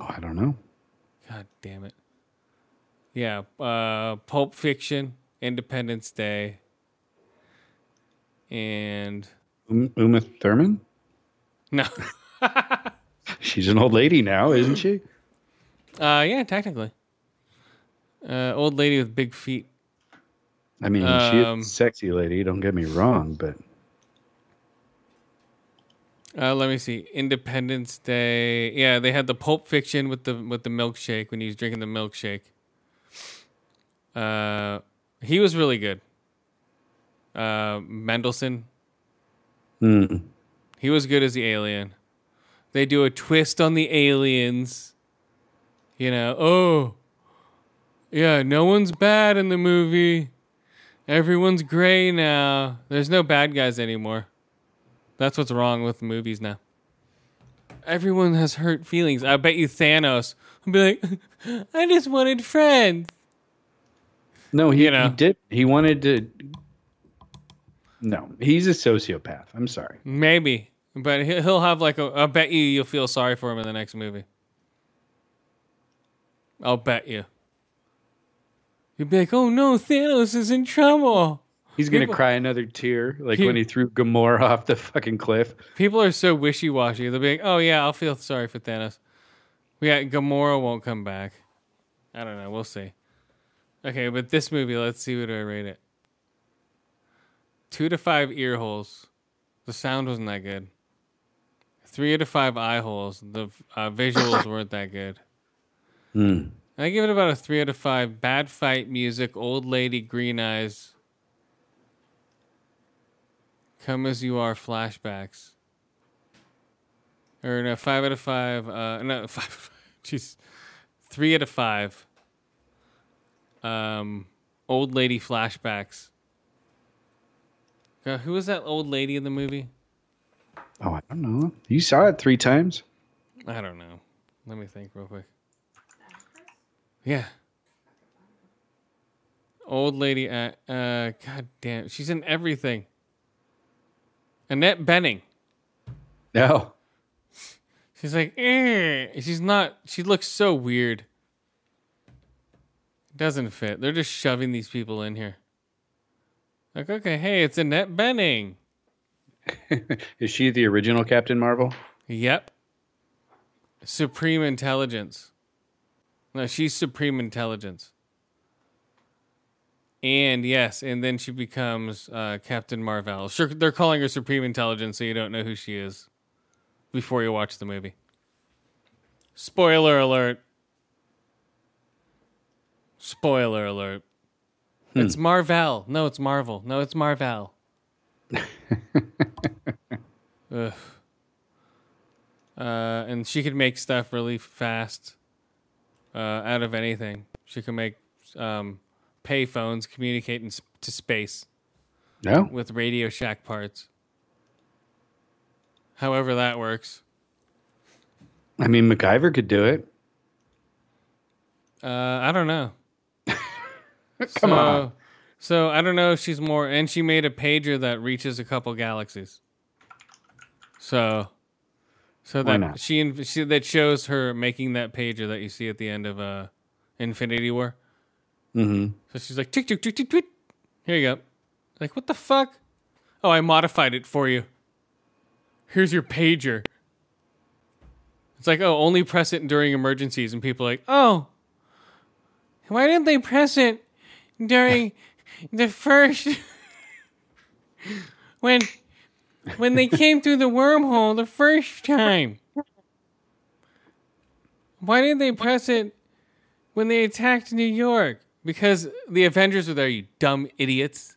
Oh, I don't know. God damn it. Yeah, uh, Pulp Fiction, Independence Day, and Um, Uma Thurman? no, She's an old lady now, isn't she? uh, yeah, technically, uh, old lady with big feet. I mean, she's Um, a sexy lady. Don't get me wrong, but Uh, let me see. Independence Day. Yeah, they had the Pulp Fiction with the with the milkshake when he was drinking the milkshake. Uh, he was really good. Uh, Mendelsohn. hmm. He was good as the alien. They do a twist on the aliens. You know, oh, yeah, no one's bad in the movie. Everyone's gray now. There's no bad guys anymore. That's what's wrong with movies now. Everyone has hurt feelings. I bet you Thanos will be like, I just wanted friends. no, he, You know. he did. He wanted to. No, he's a sociopath. I'm sorry. Maybe, but he- he'll have like a. I bet you you'll feel sorry for him in the next movie. I'll bet you. You'll be like, "Oh no, Thanos is in trouble." He's gonna People- cry another tear, like He- when he threw Gamora off the fucking cliff. People are so wishy washy. They'll be like, "Oh yeah, I'll feel sorry for Thanos." Yeah, Gamora won't come back. I don't know. We'll see. Okay, but this movie, let's see what I rate it. Two to five ear holes. The sound wasn't that good. Three out of five eye holes. The uh, visuals weren't that good. Hmm. I give it about a three out of five. Bad fight music, old lady, green eyes. Come as you are, flashbacks. Or no, five out of five. Uh, no, five. Jeez, three out of five. Um, old lady flashbacks. Uh, who was that old lady in the movie? Oh, I don't know. You saw it three times. I don't know. Let me think real quick. Yeah. Old lady at uh god damn, she's in everything. Annette Bening. No. She's like, eh. she's not she looks so weird. Doesn't fit. They're just shoving these people in here. Like, okay, hey, it's Annette Bening. Is she the original Captain Marvel? Yep. Supreme intelligence. No, she's supreme intelligence. And yes, and then she becomes uh, Captain Marvel. Sure, they're calling her supreme intelligence, so you don't know who she is before you watch the movie. Spoiler alert. Spoiler alert. It's Marvel. No, it's Marvel. No, it's Marvel. Ugh. Uh, and she could make stuff really fast uh, out of anything. She could make um, pay phones communicate in, to space No. with Radio Shack parts. However, that works. I mean, MacGyver could do it. Uh, I don't know. Come so, on. So I don't know if she's more, and she made a pager that reaches a couple galaxies. So, so Why that not? she, she that shows her making that pager that you see at the end of uh, Infinity War. Mm-hmm. So she's like, tick, tick, tick, tick, tick. Here you go. Like, what the fuck? Oh, I modified it for you. Here's your pager. It's like, oh, only press it during emergencies. And people are like, oh, why didn't they press it during the first. when. When they came through the wormhole the first time. Why didn't they press it when they attacked New York? Because the Avengers were there, you dumb idiots.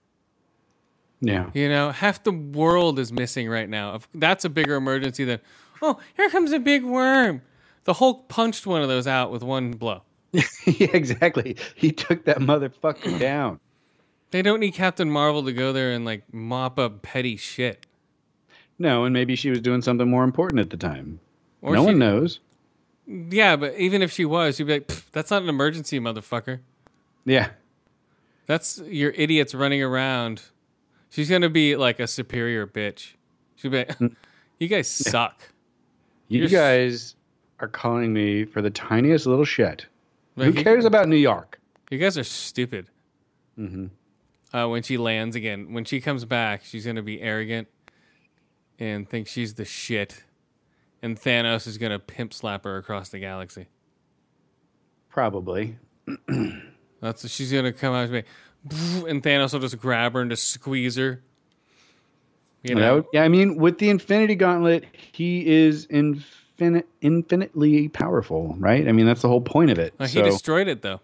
Yeah. You know, half the world is missing right now. That's a bigger emergency than, oh, here comes a big worm. The Hulk punched one of those out with one blow. yeah, exactly. He took that motherfucker down. They don't need Captain Marvel to go there and like mop up petty shit. No, and maybe she was doing something more important at the time. Or no she- one knows. Yeah, but even if she was, you'd be like, that's not an emergency, motherfucker. Yeah. That's your idiots running around. She's gonna be like a superior bitch. She'll be like, you guys suck. You You're guys are calling me for the tiniest little shit. Like, Who cares about New York? You guys are stupid. hmm Uh, when she lands again, when she comes back, she's gonna be arrogant and think she's the shit, and Thanos is gonna pimp slap her across the galaxy. Probably. That's she's gonna come out and me. and Thanos will just grab her and just squeeze her. You know, would- yeah, I mean, with the Infinity Gauntlet, he is infinite, infinitely powerful, right? I mean, that's the whole point of it. Uh, he destroyed it though.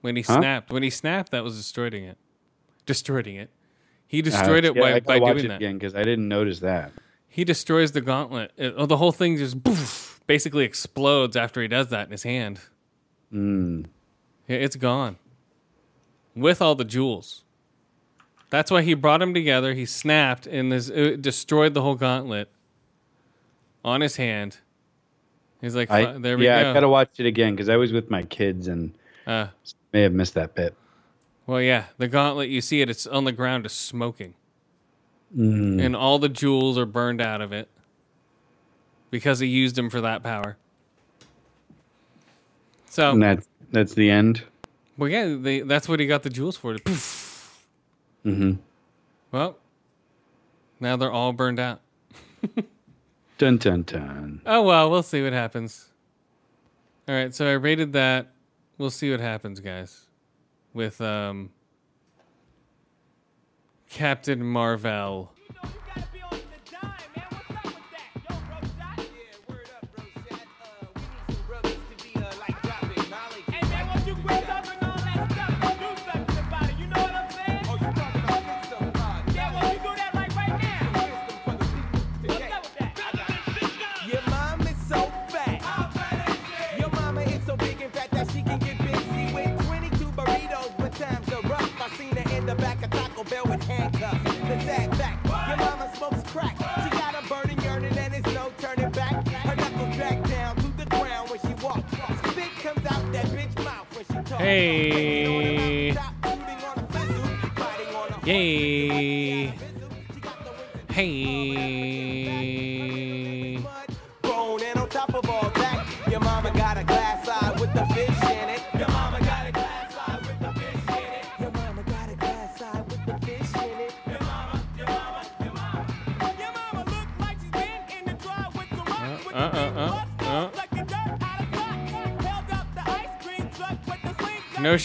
When he Huh? snapped, when he snapped, that was destroying it. Destroying it. He Uh, destroyed it yeah, by, I by watch doing it that. again because I didn't notice that. He destroys the gauntlet. It, oh, the whole thing just poof, basically explodes after he does that in his hand. Mm. Yeah, it's gone with all the jewels. That's why he brought them together. He snapped and this, uh, destroyed the whole gauntlet on his hand. He's like, I, "Fi- there we yeah, go. Yeah, I gotta watch it again because I was with my kids and Uh, may have missed that bit. Well, yeah, the gauntlet. You see it. It's on the ground, is smoking. Mm. and all the jewels are burned out of it because he used them for that power. So, And that's that's the end. well, yeah, they, that's what he got the jewels for. Poof. hmm Well, now they're all burned out. Dun dun dun. Oh well, we'll see what happens. All right, so I rated that. We'll see what happens, guys, with um Captain Marvel.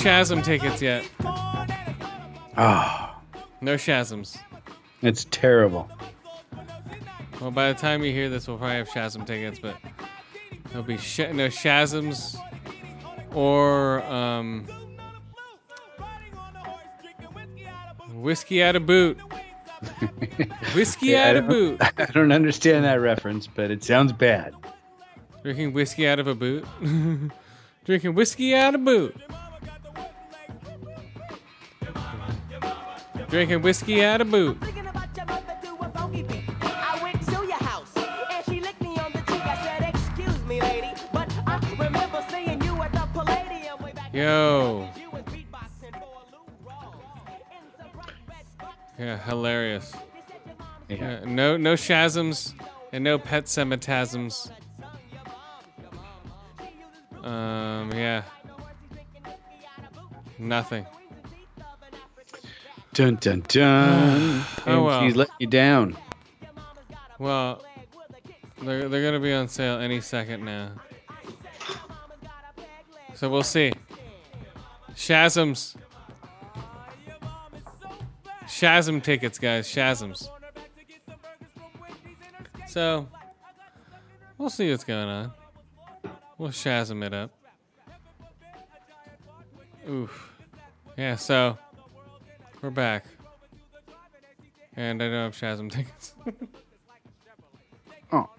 Shazam tickets yet. Ah, No Shazams. it's terrible. Well, by the time you hear this, we'll probably have Shazam tickets, but there'll be sh- no Shazams or um, whiskey out of boot. whiskey Yeah, I out of don't- boot. I don't understand that reference, but it sounds bad. Drinking whiskey out of a boot. Drinking whiskey out of boot. At whiskey out of back. Yo. Yeah, hilarious. Yeah. Yeah, no, no Shazams and no pet semitasms. Um, yeah. Nothing. Dun dun dun. Oh, and well. she's letting you down. Well, they're they're gonna be on sale any second now. So we'll see. Shazams. Shazam tickets, guys. Shazams. So we'll see what's going on. We'll Shazam it up. Oof. Yeah. So we're back, and I don't have Shazam tickets. Oh. All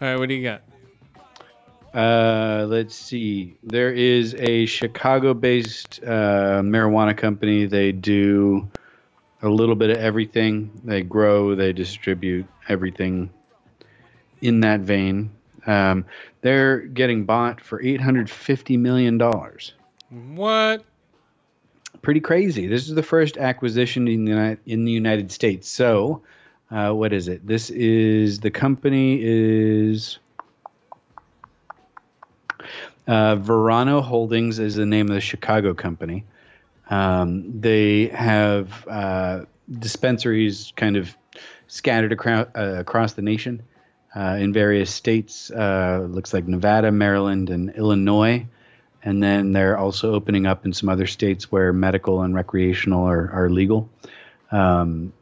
right, what do you got? Uh, let's see. There is a Chicago-based uh, marijuana company. They do a little bit of everything. They grow, they distribute everything in that vein. Um, they're getting bought for eight hundred fifty million dollars. What? Pretty crazy. This is the first acquisition in the United, in the United States. So, uh, what is it? This is the company is Uh, Verano Holdings is the name of the Chicago company. Um, they have uh, dispensaries kind of scattered across, uh, across the nation uh, in various states. Uh, looks like Nevada, Maryland, and Illinois. And then they're also opening up in some other states where medical and recreational are, are legal. Um,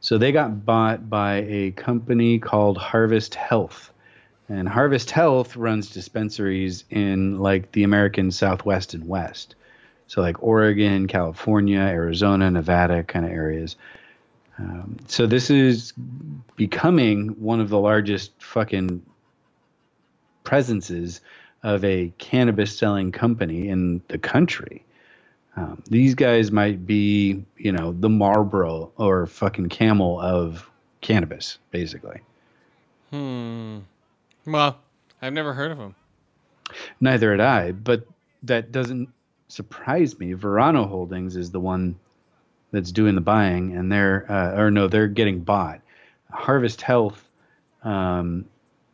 so they got bought by a company called Harvest Health. And Harvest Health runs dispensaries in like the American Southwest and West. So, like Oregon, California, Arizona, Nevada kind of areas. Um, so, this is becoming one of the largest fucking presences of a cannabis selling company in the country. Um, these guys might be, you know, the Marlboro or fucking Camel of cannabis, basically. Hmm. Well, I've never heard of them. Neither had I, but that doesn't surprise me. Verano Holdings is the one that's doing the buying, and they're, uh, or no, they're getting bought. Harvest Health, um,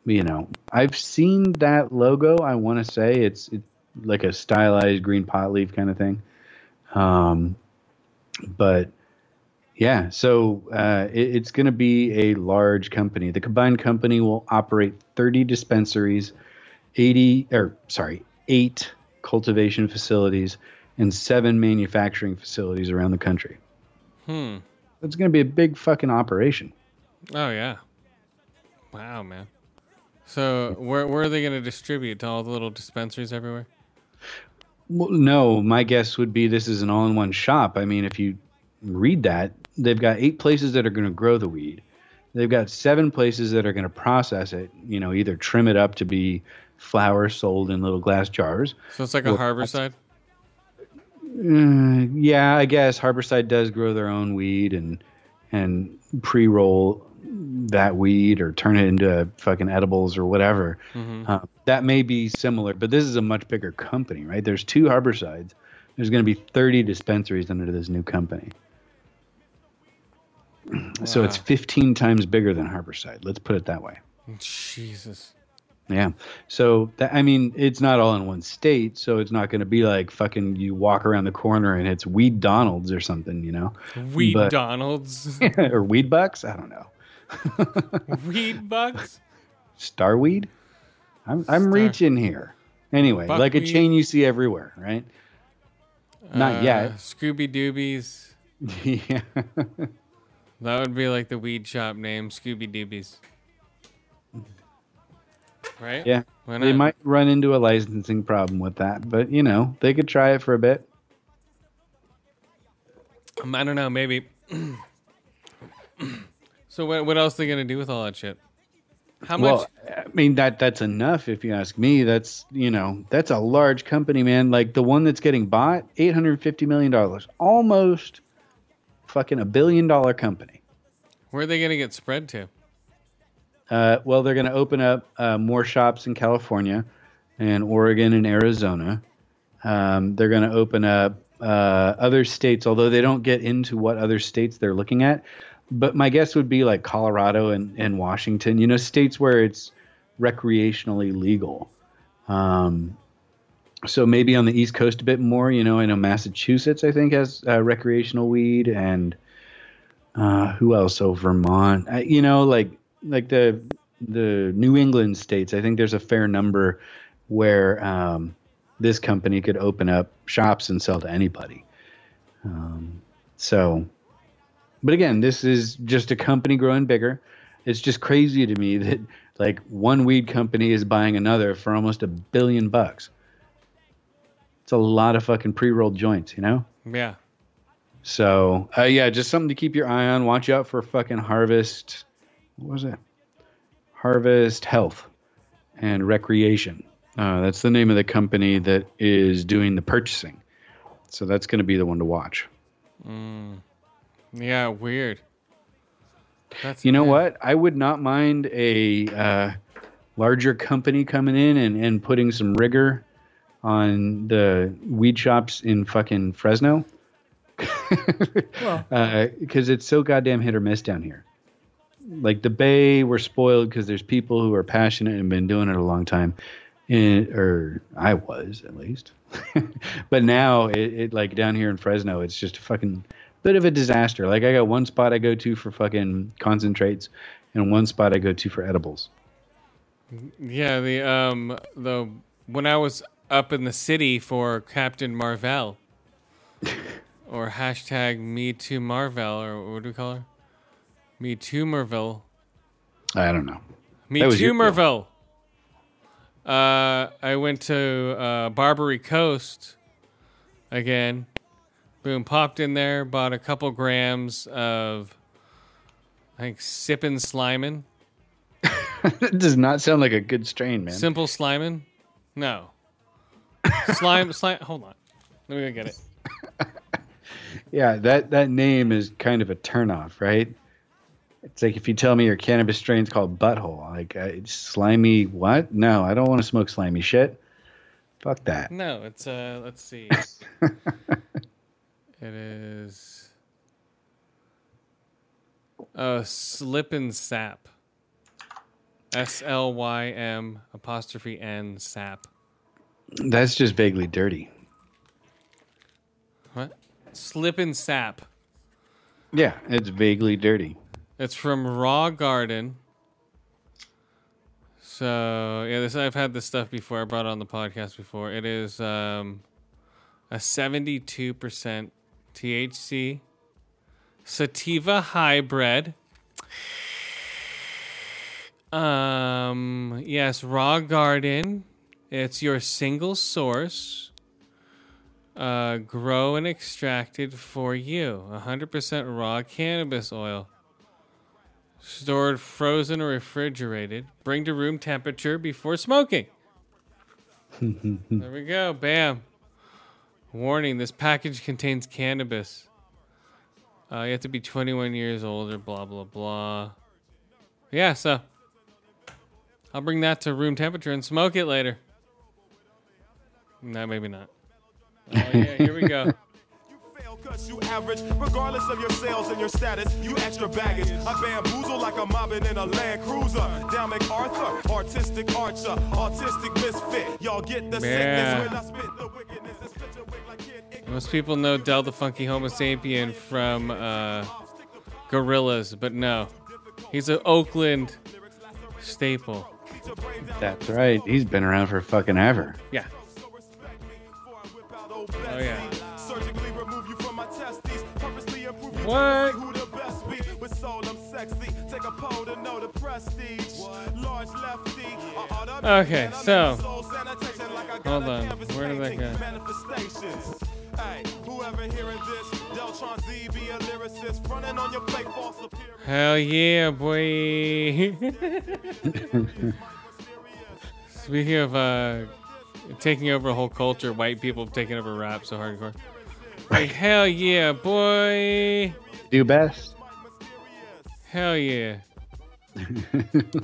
you know, I've seen that logo. I want to say it's, it's like a stylized green pot leaf kind of thing. Um, but yeah, so uh, it, it's going to be a large company. The combined company will operate 30 dispensaries, 80 or sorry, eight cultivation facilities, and seven manufacturing facilities around the country. Hmm. It's going to be a big fucking operation. Oh yeah. Wow, man. So where where are they going to distribute to all the little dispensaries everywhere? Well, no, my guess would be this is an all-in-one shop. I mean, if you read that, they've got eight places that are going to grow the weed. They've got seven places that are going to process it. You know, either trim it up to be flour sold in little glass jars. So it's like a Harborside. Uh, yeah, I guess Harborside does grow their own weed and and pre-roll that weed or turn it into fucking edibles or whatever. Mhm. Uh, that may be similar, but this is a much bigger company, right? There's two Harborsides. There's going to be 30 dispensaries under this new company. So it's 15 times bigger than Harborside. Let's put it that way. Jesus. Yeah. So that I mean, it's not all in one state, so it's not going to be like fucking you walk around the corner and it's Weed Donald's or something, you know, Weed But- Donalds. or Weed Bucks. I don't know. Weed bugs? Starweed. I'm I'm Star- reaching here. Anyway, like a chain you see everywhere, right? Not yet. Uh, Scooby Doobies. yeah. That would be like the weed shop name, Scooby Doobies. Right? Yeah. They might run into a licensing problem with that, but you know, they could try it for a bit. Um, I don't know. Maybe. so what? What else are they gonna do with all that shit? How much? Well, I mean that that's enough if you ask me. That's you know that's a large company, man. Like the one that's getting bought, eight hundred fifty million dollars, almost fucking a billion dollar company. Where are they gonna get spread to? Uh, well, they're going to open up uh, more shops in California, and Oregon and Arizona. Um, they're going to open up uh, other states, although they don't get into what other states they're looking at. But my guess would be like Colorado and, and Washington, you know, states where it's recreationally legal. Um, so maybe on the East Coast a bit more. You know, I know Massachusetts, I think, has uh, recreational weed, and uh, who else? Oh, Vermont. Uh, you know, like like the the New England states. I think there's a fair number where um, this company could open up shops and sell to anybody. Um, so, but again, this is just a company growing bigger. It's just crazy to me that like one weed company is buying another for almost a billion bucks. It's a lot of fucking pre-rolled joints, you know. Yeah. So uh, yeah, just something to keep your eye on. Watch out for fucking Harvest. What was it? Harvest Health and Recreation. Uh, that's the name of the company that is doing the purchasing. So that's going to be the one to watch. Yeah. Weird. That's You know yeah. what? I would not mind a uh, larger company coming in and, and putting some rigor on the weed shops in fucking Fresno. Because it's so goddamn hit or miss down here. Like the Bay, we're spoiled because there's people who are passionate and been doing it a long time. in, or I was at least. but now it, it like down here in Fresno, it's just a fucking bit of a disaster. Like I got one spot I go to for fucking concentrates, and one spot I go to for edibles. Yeah, the um the when I was up in the city for Captain Marvel, or hashtag Me Too Marvel, or what do we call her? Me Too Marvel. I don't know. Me That Too. Marvel. Uh, I went to uh, Barbary Coast again. Boom, popped in there, bought a couple grams of, I think, Sippin' Slimin'. that does not sound like a good strain, man. Simple Slimin'? No. Slime, slime, hold on. Let me go get it. Yeah, that that name is kind of a turnoff, right? It's like if you tell me your cannabis strain's called Butthole, like uh, it's slimy. What? No, I don't want to smoke slimy shit. Fuck that. No, it's, uh, let's see. It is, uh, Slip and Sap. S L Y M apostrophe N Sap. That's just vaguely dirty. What? Slip and Sap. Yeah, it's vaguely dirty. It's from Raw Garden. So yeah, this I've had this stuff before. I brought it on the podcast before. It is um, a seventy-two percent THC sativa hybrid. Um, yes, Raw Garden. It's your single source. Uh, grow and extracted for you. 100% raw cannabis oil stored frozen or refrigerated. Bring to room temperature before smoking. there we go. Bam. Warning this package contains cannabis. Uh, you have to be 21 years old or blah, blah, blah. Yeah, so I'll bring that to room temperature and smoke it later. No, maybe not. Oh, yeah, here we go. You fail cause you average regardless of your sales and your status you extra baggage i bamboozle like a mobbing in a land cruiser down macarthur artistic archer autistic misfit y'all get the Yeah. sickness when i spit the wickedness Most people know Del the Funky Homo Sapien from uh, Gorillaz, but no. He's an Oakland staple. That's right. He's been around for fucking ever. Yeah. Oh, yeah. surgically remove you from my testes purposely improve you What? who the best be with soul i'm sexy take a poll to know the prestige large lefty Okay, so soul sanitation like I got hold on. Where did that go? Manifestations Hey, whoever hearing this, Deltron Z be a lyricist, fronting on your fake false appearance. Hell yeah, boy. Speaking of uh, taking over a whole culture, white people have taken over rap so hardcore. Like, hell yeah, boy. Do best. Hell yeah.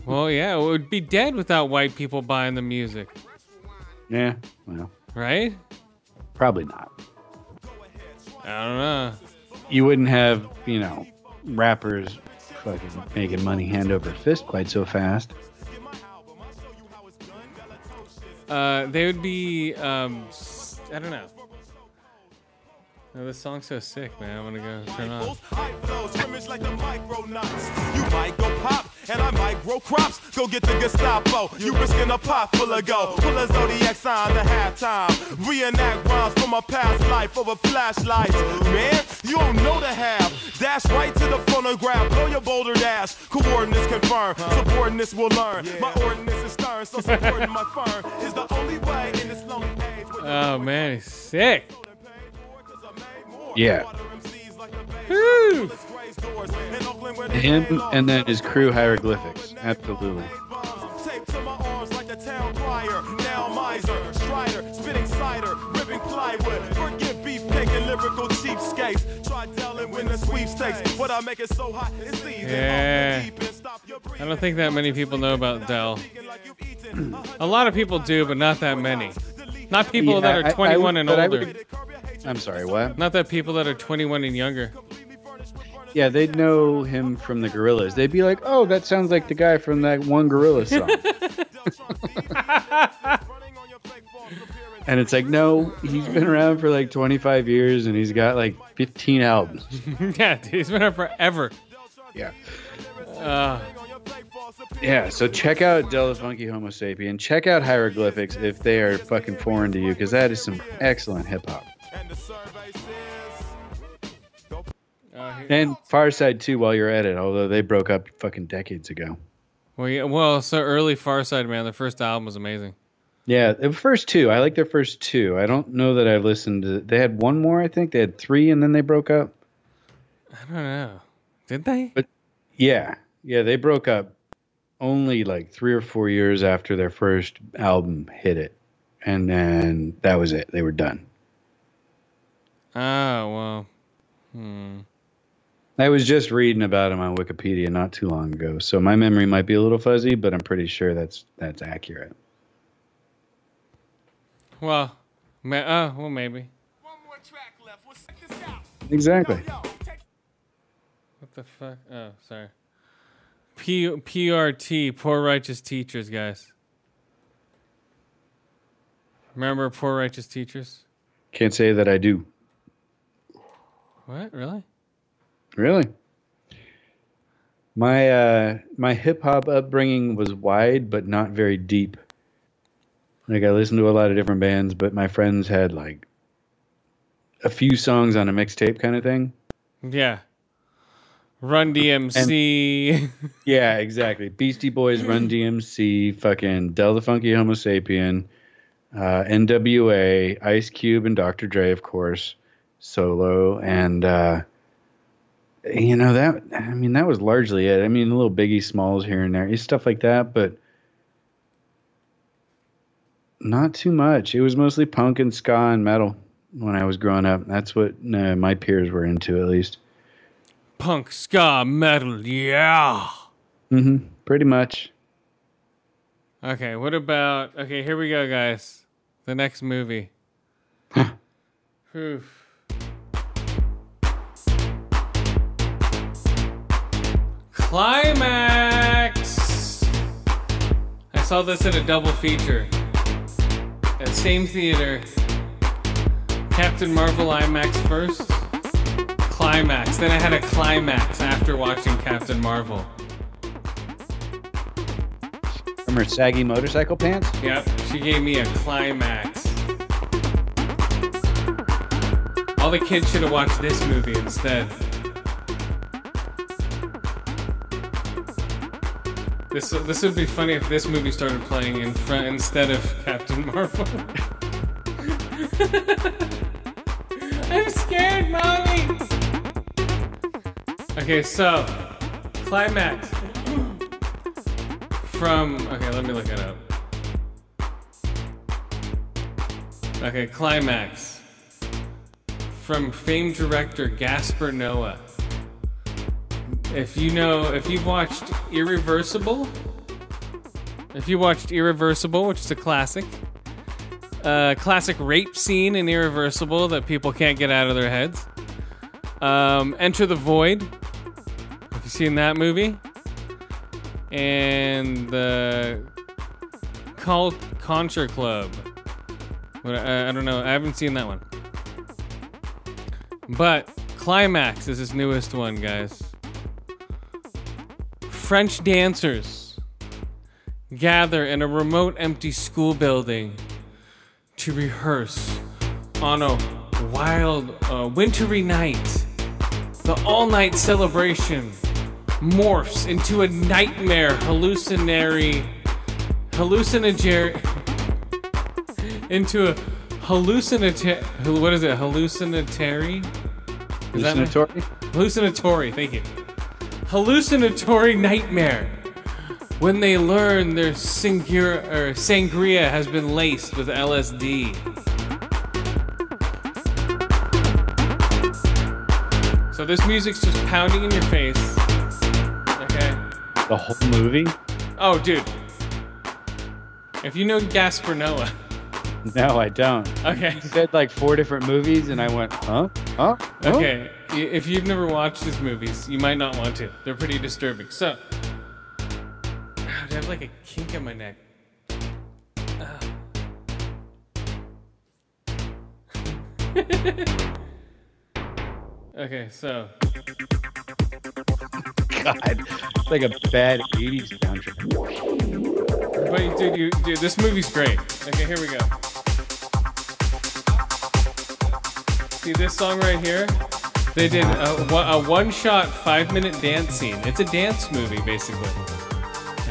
well, yeah, it would be dead without white people buying the music, Yeah. Well, right? probably not. I don't know. You wouldn't have, you know, rappers fucking making money hand over fist quite so fast. Uh, they would be, um, I don't know. Oh, this song's so sick, man. I'm gonna go turn on. Scrimmage like the micro. You might go pop, and I might grow crops. Go get the Gestapo. You risking a pot full of gold. Pull a zodiac sign to halftime. Reenact rhymes from a past life over flashlights. Man, you don't know the half. Dash right to the phonograph. Blow your boulder dash. Coordinates confirmed. Subordinates will learn. My ordinance is stern, so supporting my firm is the only way in this lonely age. Oh, man, he's sick. Yeah. Woo! Him and then his crew hieroglyphics. Absolutely. Taped to my arms like the town crier. Now miser, strider, spitting cider, ripping plywood. Forget beefcake and lyrical cheapskates. Try Del and win the sweepstakes. But I make it so hot. Yeah. I don't think that many people know about Del. A lot of people do, but not that many. Not people Yeah, that I- are I 21 would- and but I older. would- I'm sorry, what? Not that people that are 21 and younger. Yeah, they'd know him from the Gorillaz. They'd be like, "Oh, that sounds like the guy from that one Gorilla song." And it's like, no, he's been around for like 25 years and he's got like 15 albums. yeah, dude, he's been around forever. Yeah. Uh, Yeah, so check out Del the Funky Homo Sapien. Check out Hieroglyphics if they are fucking foreign to you, because that is some excellent hip hop. Uh, And Pharcyde too, while you're at it, although they broke up fucking decades ago. well, yeah, well, so early Pharcyde, man. their first album was amazing. Yeah, the first two. I like their first two. I don't know that I've listened to. They had one more, I think. They had three, and then they broke up. I don't know. Did they? But Yeah, yeah, they broke up only like three or four years after their first album hit it, and then that was it. They were done. Oh well. Hmm. I was just reading about him on Wikipedia not too long ago, so my memory might be a little fuzzy, but I'm pretty sure that's that's accurate. Well, ma- uh, well, maybe. Exactly. What the fuck? Oh, sorry. P PRT, Poor Righteous Teachers, guys. Remember Poor Righteous Teachers? Can't say that I do. What? Really? Really? My uh my hip hop upbringing was wide but not very deep. Like I listened to a lot of different bands, but my friends had like a few songs on a mixtape kind of thing. Yeah. Run DMC. Yeah, exactly. Beastie Boys, Run DMC, fucking Del the Funky Homo Sapien, uh, NWA, Ice Cube, and Dr. Dre, of course, solo, and uh, you know that. I mean, that was largely it. I mean, a little Biggie Smalls here and there, stuff like that, but not too much. It was mostly punk and ska and metal when I was growing up. That's what uh, my peers were into, at least. Punk, ska, metal, yeah. mm-hmm Pretty much. Okay, what about. Okay, here we go, guys. The next movie. Oof. Climax! I saw this in a double feature. At same theater. Captain Marvel IMAX first. Climax. Then I had a climax after watching Captain Marvel. From her saggy motorcycle pants. Yep, she gave me a climax. All the kids should have watched this movie instead. This this would be funny if this movie started playing in front instead of Captain Marvel. I'm scared, mommy. Okay, so climax from okay, let me look it up. Okay, climax from famed director Gaspar Noé. If you know, if you've watched Irreversible, if you watched Irreversible, which is a classic, uh, classic rape scene in Irreversible that people can't get out of their heads. Um, Enter the Void. Have you seen that movie? And the Cult Contra Club. I, I don't know. I haven't seen that one. But Climax is his newest one, guys. French dancers gather in a remote, empty school building to rehearse on a wild, uh, wintry night. The all night celebration morphs into a nightmare hallucinatory hallucinatory into a hallucinatory what is it hallucinatory Is that- Hallucinatory? hallucinatory thank you hallucinatory nightmare when they learn their singur- or sangria has been laced with LSD. So this music's just pounding in your face. Okay. The whole movie? Oh, dude. If you know Gaspar Noé, No, I don't. okay. You said like four different movies, and I went, huh? Huh? Huh? Okay, if you've never watched his movies, you might not want to. They're pretty disturbing. So, I have like a kink in my neck. Ah. okay, so God, it's like a bad '80s soundtrack. But dude, you, dude, this movie's great. Okay, here we go. See this song right here? They did a, a one-shot five-minute dance scene. It's a dance movie, basically.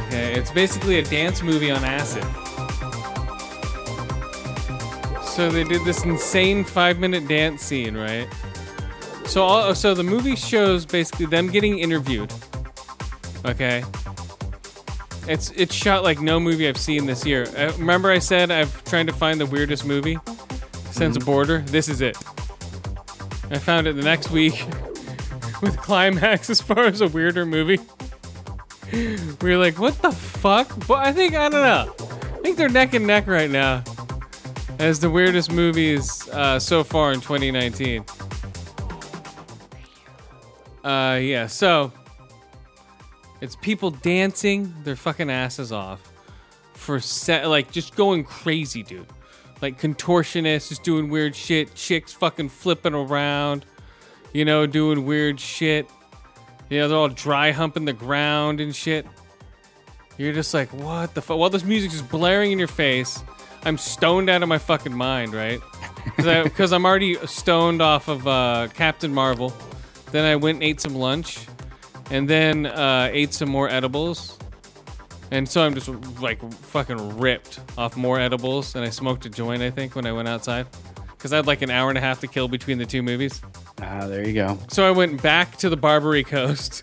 Okay, it's basically a dance movie on acid. So they did this insane five-minute dance scene, right? So, all, so the movie shows basically them getting interviewed. Okay, it's it's shot like no movie I've seen this year. Uh, remember I said I've trying to find the weirdest movie since Border. This is it. I found it the next week with climax as far as a weirder movie. we were like, what the fuck? But I think I don't know. I think they're neck and neck right now as the weirdest movies uh, so far in 2019. Uh, yeah. So it's people dancing their fucking asses off for set, like just going crazy, dude. Like contortionists, just doing weird shit. Chicks fucking flipping around, you know, doing weird shit. You know, they're all dry humping the ground and shit. You're just like, what the fuck? While this music's just blaring in your face, I'm stoned out of my fucking mind, right? Because I'm already stoned off of uh, Captain Marvel. Then I went and ate some lunch and then uh, ate some more edibles. And so I'm just like fucking ripped off more edibles, and I smoked a joint. I think when I went outside, because I had like an hour and a half to kill between the two movies. Ah, there you go. So I went back to the Barbary Coast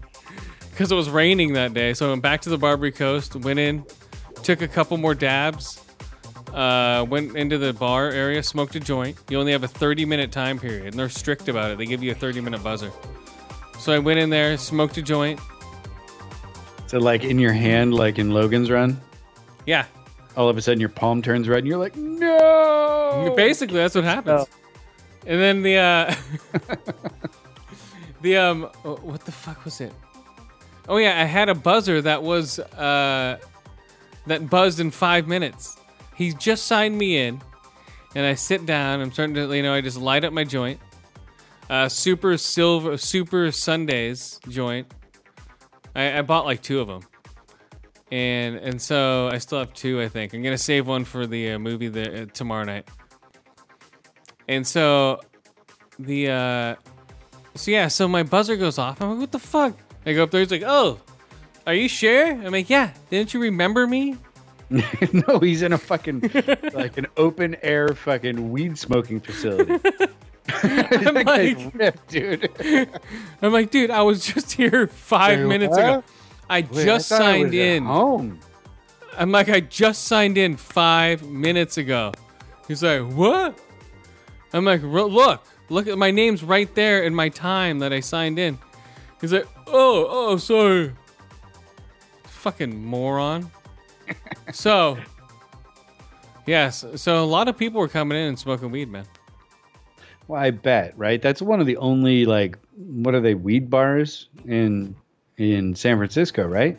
because it was raining that day. So I went back to the Barbary Coast, went in, took a couple more dabs, uh, went into the bar area, smoked a joint. You only have a 30 minute time period, and they're strict about it. They give you a 30 minute buzzer. So I went in there, smoked a joint. So like in your hand, like in Logan's Run, Yeah, all of a sudden your palm turns red, and you're like, no. Basically, that's what happens. And then the uh the um oh, what the fuck was it? Oh yeah, I had a buzzer that was uh that buzzed in 5 minutes. He just signed me in and I sit down, I'm starting to you know, I just light up my joint. Uh super silver super Sundays joint. I, I bought like two of them. And and so I still have two, I think. I'm gonna save one for the uh, movie the, uh, tomorrow night. And so the uh so yeah, so my buzzer goes off. I'm like, what the fuck? I go up there, he's like, Oh, are you sure? I'm like, Yeah, didn't you remember me? no, he's in a fucking like an open air fucking weed smoking facility. I'm like, ripped, dude. I'm like, dude, I was just here five minutes what? ago. I Wait, just I thought I signed in. Home. I'm like, I just signed in five minutes ago. He's like, what? I'm like, look, look at my name's right there in my time that I signed in. He's like, oh, oh, sorry. Fucking moron. so, yes, so a lot of people were coming in and smoking weed, man. Well, I bet, right? That's one of the only like what are they weed bars in in San Francisco, right?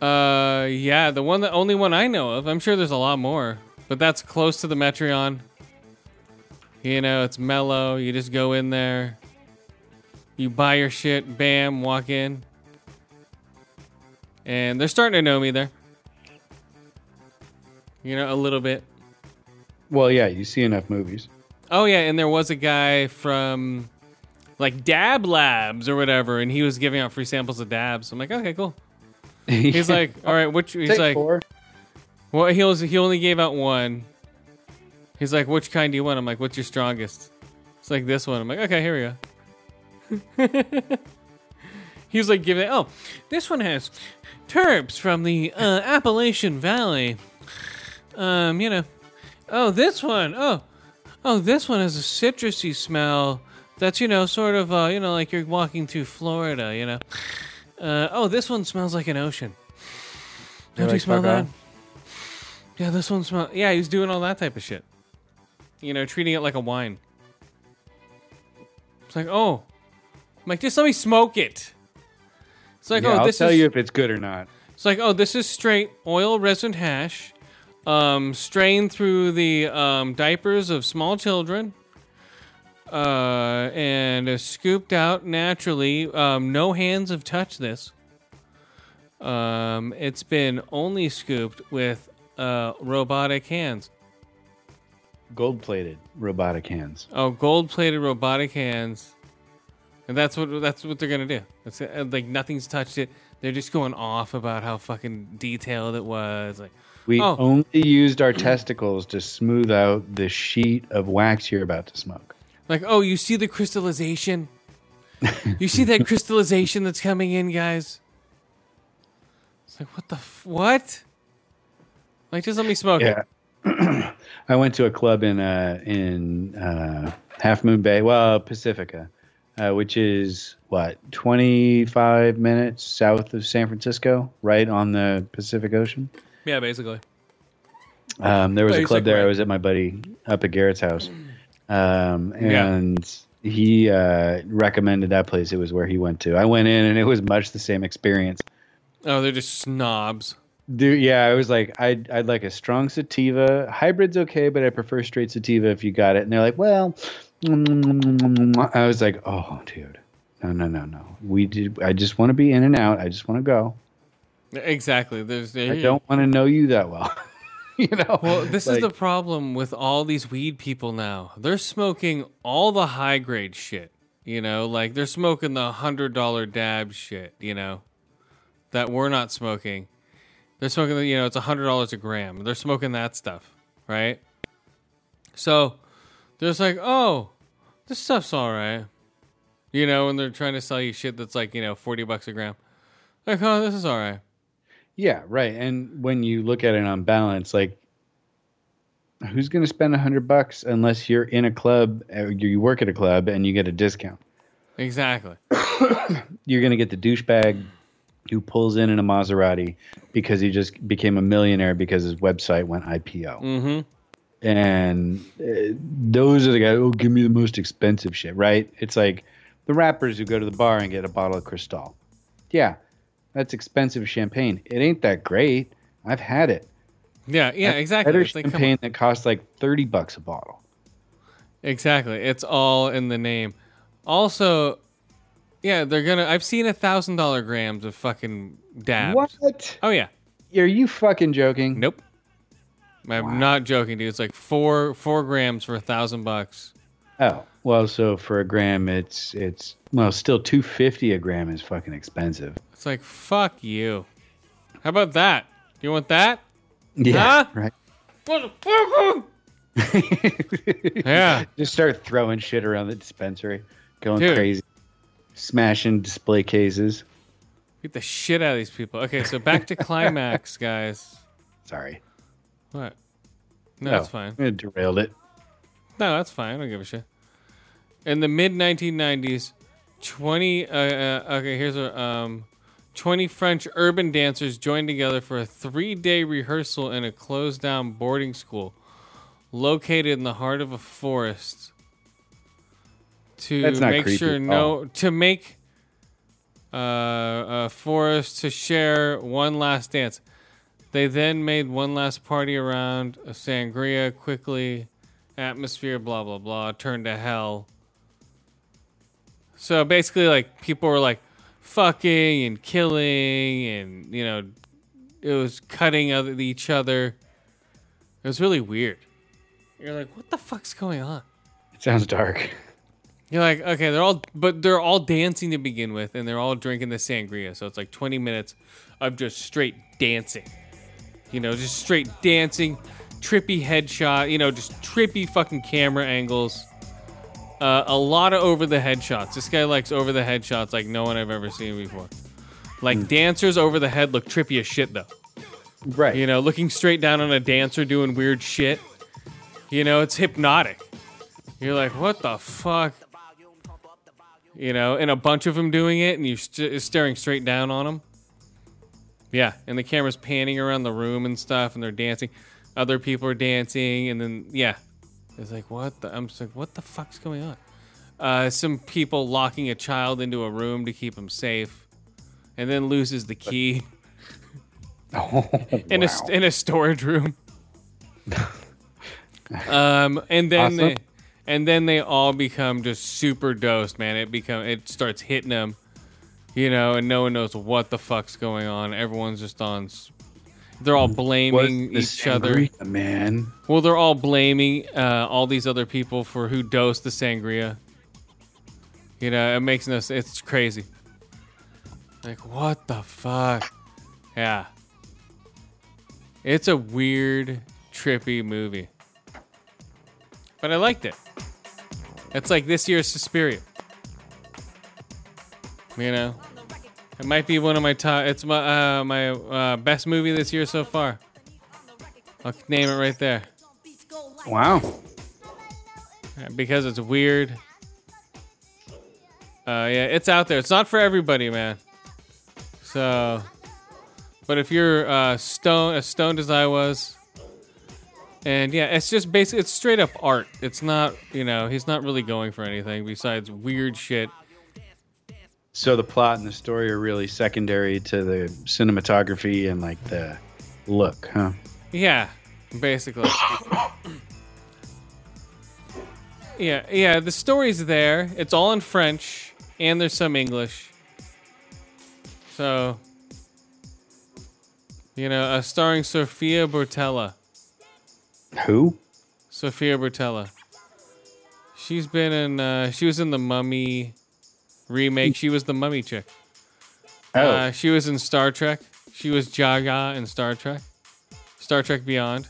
Uh, yeah, the one the only one I know of. I'm sure there's a lot more, but that's close to the Metreon. You know, it's mellow. You just go in there, you buy your shit, bam, walk in, and they're starting to know me there. You know, a little bit. Well, yeah, you see enough movies. Oh yeah, and there was a guy from like Dab Labs or whatever, and he was giving out free samples of dabs. I'm like, okay, cool. He's like, all right, which he's Take like, four. Well, he was he only gave out one. He's like, which kind do you want? I'm like, what's your strongest? It's like this one. I'm like, okay, here we go. he was like giving oh, this one has terps from the uh, Appalachian Valley. Um, you know, oh, this one, oh, oh, this one has a citrusy smell. That's you know, sort of, uh, you know, like you're walking through Florida. You know, uh, oh, this one smells like an ocean. Don't you like, smell that? off? Yeah, this one smells. Yeah, he was doing all that type of shit. You know, treating it like a wine. It's like, oh, I'm like, just let me smoke it. It's like, yeah, oh, I'll this tell is. you if it's good or not. It's like, oh, this is straight oil resin hash. Um, straying through the um, diapers of small children uh, and is scooped out naturally. Um, no hands have touched this. Um, it's been only scooped with uh, robotic hands. Gold plated robotic hands. Oh, gold-plated robotic hands, and that's what that's what they're gonna do. It's uh, like nothing's touched it. They're just going off about how fucking detailed it was. Like, We Oh. only used our testicles to smooth out the sheet of wax you're about to smoke. like oh, you see the crystallization? you see that crystallization that's coming in, guys? It's like what the f- what? Like, just let me smoke it. Yeah. I went to a club in uh, in uh, Half Moon Bay, well, Pacifica, uh, which is what 25 minutes south of San Francisco, right on the Pacific Ocean. Yeah, basically. Um, there was a club there. I was at my buddy up at Garrett's house, um, Yeah. and he uh, recommended that place. It was where he went to. I went in, and it was much the same experience. Oh, they're just snobs. Dude, yeah, I was like, I'd, I'd like a strong sativa. Hybrid's okay, but I prefer straight sativa if you got it. And they're like, well, I was like, oh, dude, no, no, no, no. We did. I just want to be in and out. I just want to go. Exactly. There's. I don't want to know you that well. you know. Well, this is the problem with all these weed people now. They're smoking all the high grade shit. You know, like they're smoking the hundred dollar dab shit. You know, that we're not smoking. They're smoking. You know, it's a hundred dollars a gram. They're smoking that stuff, right? So they're just like, oh, this stuff's all right. You know, and they're trying to sell you shit that's like you know forty bucks a gram. Like, oh, this is all right. Yeah, right. And when you look at it on balance, like who's going to spend a hundred bucks unless you're in a club, or you work at a club, and you get a discount? Exactly. You're going to get the douchebag who pulls in in a Maserati because he just became a millionaire because his website went IPO. Mm-hmm. And uh, those are the guys. Oh, give me the most expensive shit, right? It's like the rappers who go to the bar and get a bottle of Cristal. Yeah, that's expensive champagne. It ain't that great. I've had it. Yeah, yeah, That's exactly. Better It's like, champagne that costs like thirty bucks a bottle. Exactly. It's all in the name. Also, yeah, they're gonna. I've seen a thousand dollar grams of fucking dabs. What? Oh yeah. Are you fucking joking? Nope. I'm not joking, dude. It's like four four grams for a thousand bucks. Oh well, so for a gram, it's it's well, still two fifty a gram is fucking expensive. It's like fuck you. How about that? You want that? Yeah, Huh? right. Yeah. Just start throwing shit around the dispensary, going Dude. crazy, smashing display cases. Get the shit out of these people. Okay, so back to climax, guys. Sorry, What? No, Oh, that's fine. I derailed it. No, that's fine. I don't give a shit. In the mid 1990s, 20 uh, uh, okay, here's a um 20 French urban dancers joined together for a 3-day rehearsal in a closed down boarding school located in the heart of a forest to make creepy sure no to make uh, a forest to share one last dance. They then made one last party around a sangria quickly. Atmosphere, blah, blah, blah, turned to hell. So basically, like, people were like fucking and killing, and, you know, it was cutting other, each other. It was really weird. You're like, what the fuck's going on? It sounds dark. You're like, okay, they're all, but they're all dancing to begin with, and they're all drinking the sangria. So it's like 20 minutes of just straight dancing. You know, just straight dancing, trippy headshot, you know, just trippy fucking camera angles. Uh, a lot of over the head shots. This guy likes over the head shots like no one I've ever seen before. Like dancers over the head look trippy as shit though. Right. You know, looking straight down on a dancer doing weird shit. You know, it's hypnotic. You're like, what the fuck? You know, and a bunch of them doing it, and you're st- staring straight down on them. Yeah, and the camera's panning around the room and stuff, and they're dancing. Other people are dancing, and then yeah, it's like what the? I'm just like, what the fuck's going on? Uh, some people locking a child into a room to keep him safe, and then loses the key Oh, in a wow. in a storage room. Um, and then Awesome. they, and then they all become just super dosed, man. It become it starts hitting them, you know, and no one knows what the fuck's going on. Everyone's just on. They're all blaming Was each the other. sangria, man. Well, they're all blaming uh, all these other people for who dosed the sangria. You know, it makes no. It's crazy. Like what the fuck? Yeah. It's a weird, trippy movie, but I liked it. It's like this year's Suspiria. You know, it might be one of my top. It's my uh, my uh, best movie this year so far. I'll name it right there. Wow. Because it's weird. Uh, yeah, it's out there. It's not for everybody, man. So, but if you're uh, stone as stoned as I was, and yeah, it's just basic. It's straight up art. It's not, you know, he's not really going for anything besides weird shit. So the plot and the story are really secondary to the cinematography and like the look, huh? Yeah, basically. yeah, yeah. The story's there. It's all in French, and there's some English. So, you know, uh, starring Sofia Boutella. Who? Sofia Boutella. She's been in. Uh, she was in the Mummy remake. She was the Mummy chick. Oh, Uh, she was in Star Trek. She was Jaga in Star Trek. Star Trek Beyond.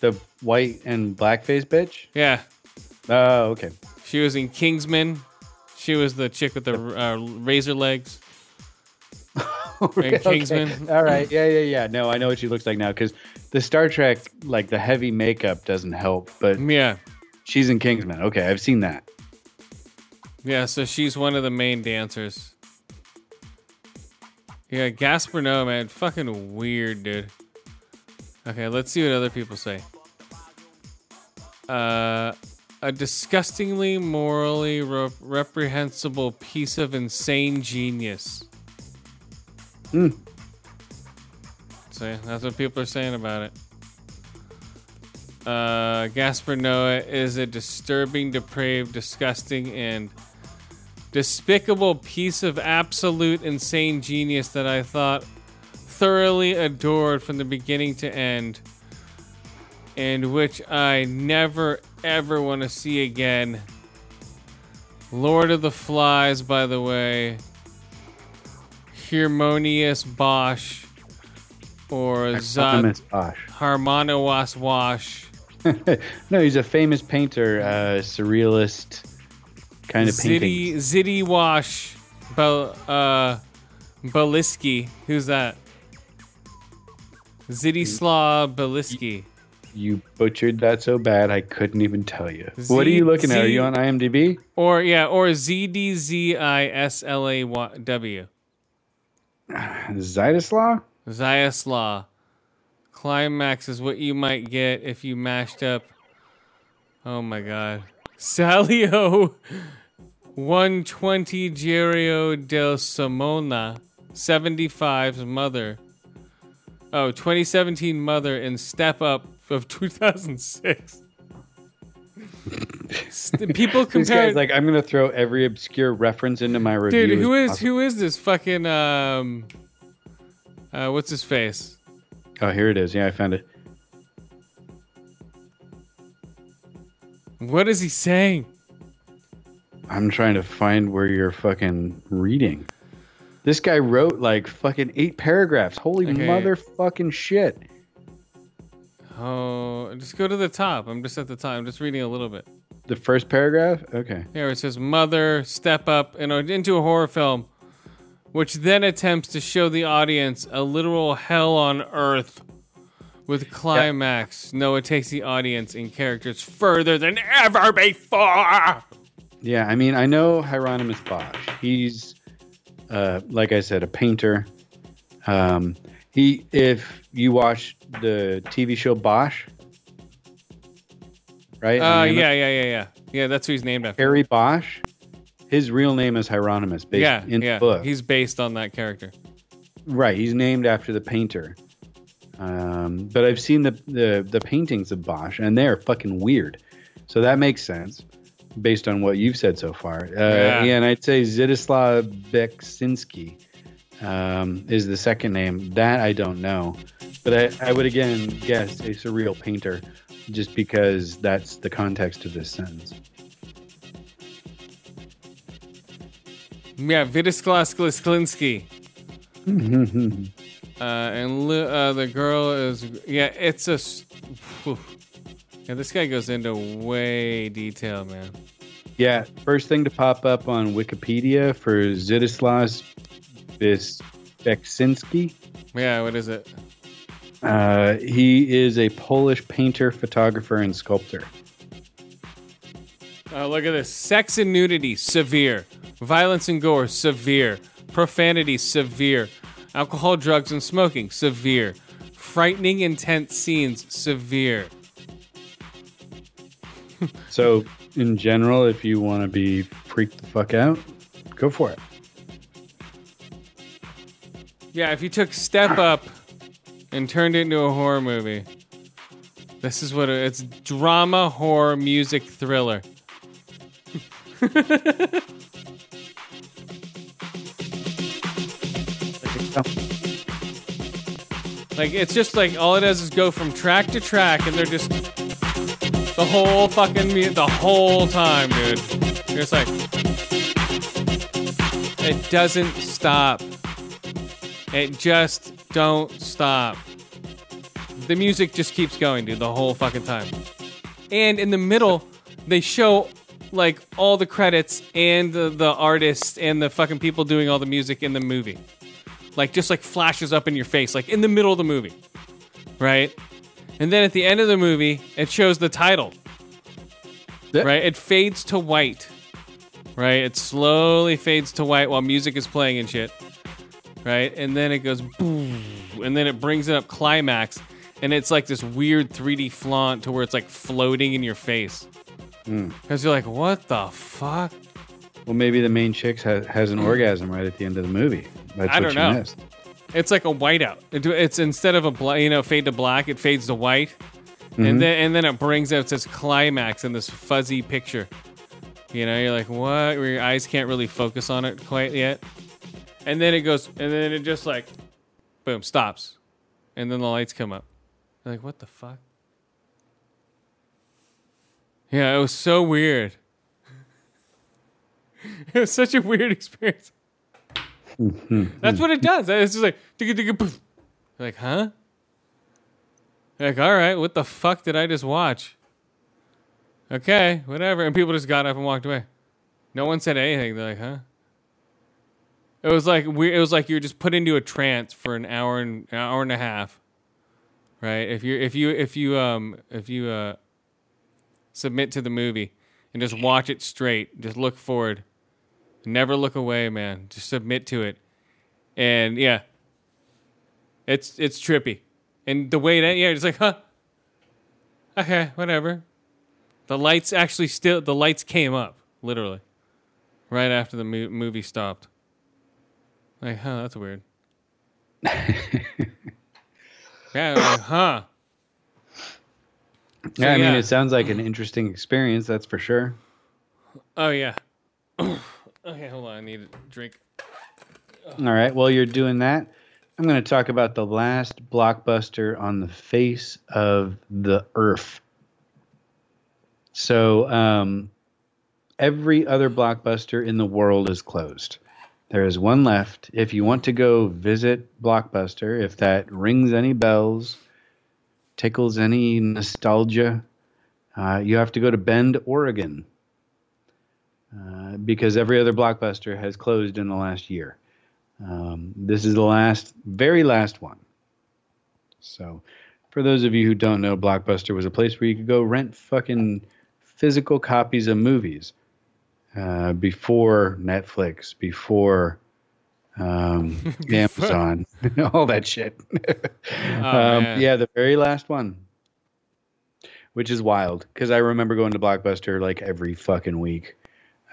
the white and blackface bitch. Yeah, Oh, okay. She was in Kingsman. She was the chick with the uh, razor legs. Okay, Kingsman. All right. Yeah, yeah, yeah. No, I know what she looks like now because the Star Trek, like the heavy makeup, doesn't help. But Yeah, she's in Kingsman. Okay, I've seen that. Yeah. So she's one of the main dancers. Yeah, Gaspar Noé, man, fucking weird, dude. Okay, let's see what other people say. Uh, a disgustingly morally re- reprehensible piece of insane genius. Hmm. See, that's what people are saying about it. Uh, Gaspar Noé is a disturbing, depraved, disgusting, and despicable piece of absolute insane genius that I thought thoroughly adored from the beginning to end, and which I never ever want to see again. Lord of the Flies, by the way. Harmonious Bosch. Or Zod Bosch. Harmonowas Wash. no, he's a famous painter, uh, surrealist kind of painting. Ziddy Ziddy Wash Bel uh Beliski. Who's that? Ziddy Slaw Beliski. You butchered that so bad I couldn't even tell you. what are you looking at? Are you on IMDb? Or yeah, or Z D Z I S L A W. Zytoslaw? Zyaslaw. Climax is what you might get if you mashed up. Oh my god. Salio 120 Gerio del Simona, 75's mother. Oh, 2017 mother in Step Up of 2006. People compare like, I'm gonna throw every obscure reference into my review. Dude, who is possible." who is this fucking um uh what's his face? Oh, here it is. Yeah, I found it. What is he saying? I'm trying to find where you're fucking reading. This guy wrote like fucking eight paragraphs. Holy Okay. motherfucking shit. Oh, just go to the top. I'm just at the top. I'm just reading a little bit. The first paragraph? Okay. Here it says mother step up into a horror film which then attempts to show the audience a literal hell on earth with climax. No, it takes the audience and characters further than ever before. Yeah, I mean, I know Hieronymus Bosch. He's, uh, like I said, a painter. Um, he, if you watch the TV show Bosch, right? Uh, yeah, yeah, yeah, yeah. Yeah, that's who he's named after. Harry Bosch. His real name is Hieronymus, based yeah, in yeah. the book. He's based on that character. Right, he's named after the painter. Um, but I've seen the, the the paintings of Bosch, and they're fucking weird. So that makes sense based on what you've said so far. Uh, Yeah. And I'd say Zdzislaw Beksinski um, is the second name. That I don't know, but I, I would again guess a surreal painter, just because that's the context of this sentence. Yeah, Vidislav Sklinsky. uh, and uh, the girl is yeah. It's a whew. yeah. This guy goes into way detail, man. Yeah, first thing to pop up on Wikipedia for Zdzislaw Beksinski. Yeah, what is it? Uh, he is a Polish painter, photographer, and sculptor. Oh, look at this. Sex and nudity, severe. Violence and gore, severe. Profanity, severe. Alcohol, drugs, and smoking, severe. Frightening, intense scenes, severe. So, in general, if you want to be freaked the fuck out, go for it. Yeah, if you took Step Up and turned it into a horror movie, this is what it, it's drama, horror, music, thriller. Like it's just like all it does is go from track to track, and they're just the whole fucking mu- the whole time, dude. It's like it doesn't stop. It just don't stop. The music just keeps going, dude, the whole fucking time. And in the middle, they show like all the credits and the, the artists and the fucking people doing all the music in the movie. Like just like flashes up in your face, like in the middle of the movie. Right? And then at the end of the movie, it shows the title. Right? It fades to white. Right? It slowly fades to white while music is playing and shit. Right? And then it goes boom. And then it brings it up climax. And it's like this weird 3D flaunt to where it's like floating in your face. Hmm. Because you're like, what the fuck? Well, maybe the main chick ha- has an orgasm right at the end of the movie. That's I don't know. missed. It's like a whiteout. It- It's instead of a you know fade to black, it fades to white, Mhm. and then and then it brings out this climax in this fuzzy picture. You know, you're like, what? Where your eyes can't really focus on it quite yet, and then it goes, and then it just like, boom, stops, and then the lights come up. You're like, what the fuck? Yeah, it was so weird. it was such a weird experience. That's what it does. It's just like, poof. Like, huh? Like, all right, what the fuck did I just watch? Okay, whatever. And people just got up and walked away. No one said anything. They're like, huh? It was like we. It was like you were just put into a trance for an hour and an hour and a half, right? If you if you if you um if you uh submit to the movie and just watch it straight, just look forward, never look away, man. Just submit to it, and yeah, it's it's trippy, and the way that yeah, it's like huh, okay, whatever. The lights actually still the lights came up literally right after the mo- movie stopped. Like, huh, that's weird. yeah, like, huh. So, yeah, I mean, yeah. it sounds like an interesting experience. That's for sure. Oh yeah. okay, hold on. I need a drink. All right. While you're doing that. I'm going to talk about the last blockbuster on the face of the earth. So, um, every other blockbuster in the world is closed. There is one left. If you want to go visit Blockbuster, if that rings any bells, tickles any nostalgia, uh, you have to go to Bend, Oregon, uh, because every other Blockbuster has closed in the last year. Um, this is the last, very last one. So, for those of you who don't know, Blockbuster was a place where you could go rent fucking physical copies of movies uh, before Netflix, before um, Amazon, all that shit. um, yeah, the very last one, which is wild because I remember going to Blockbuster like every fucking week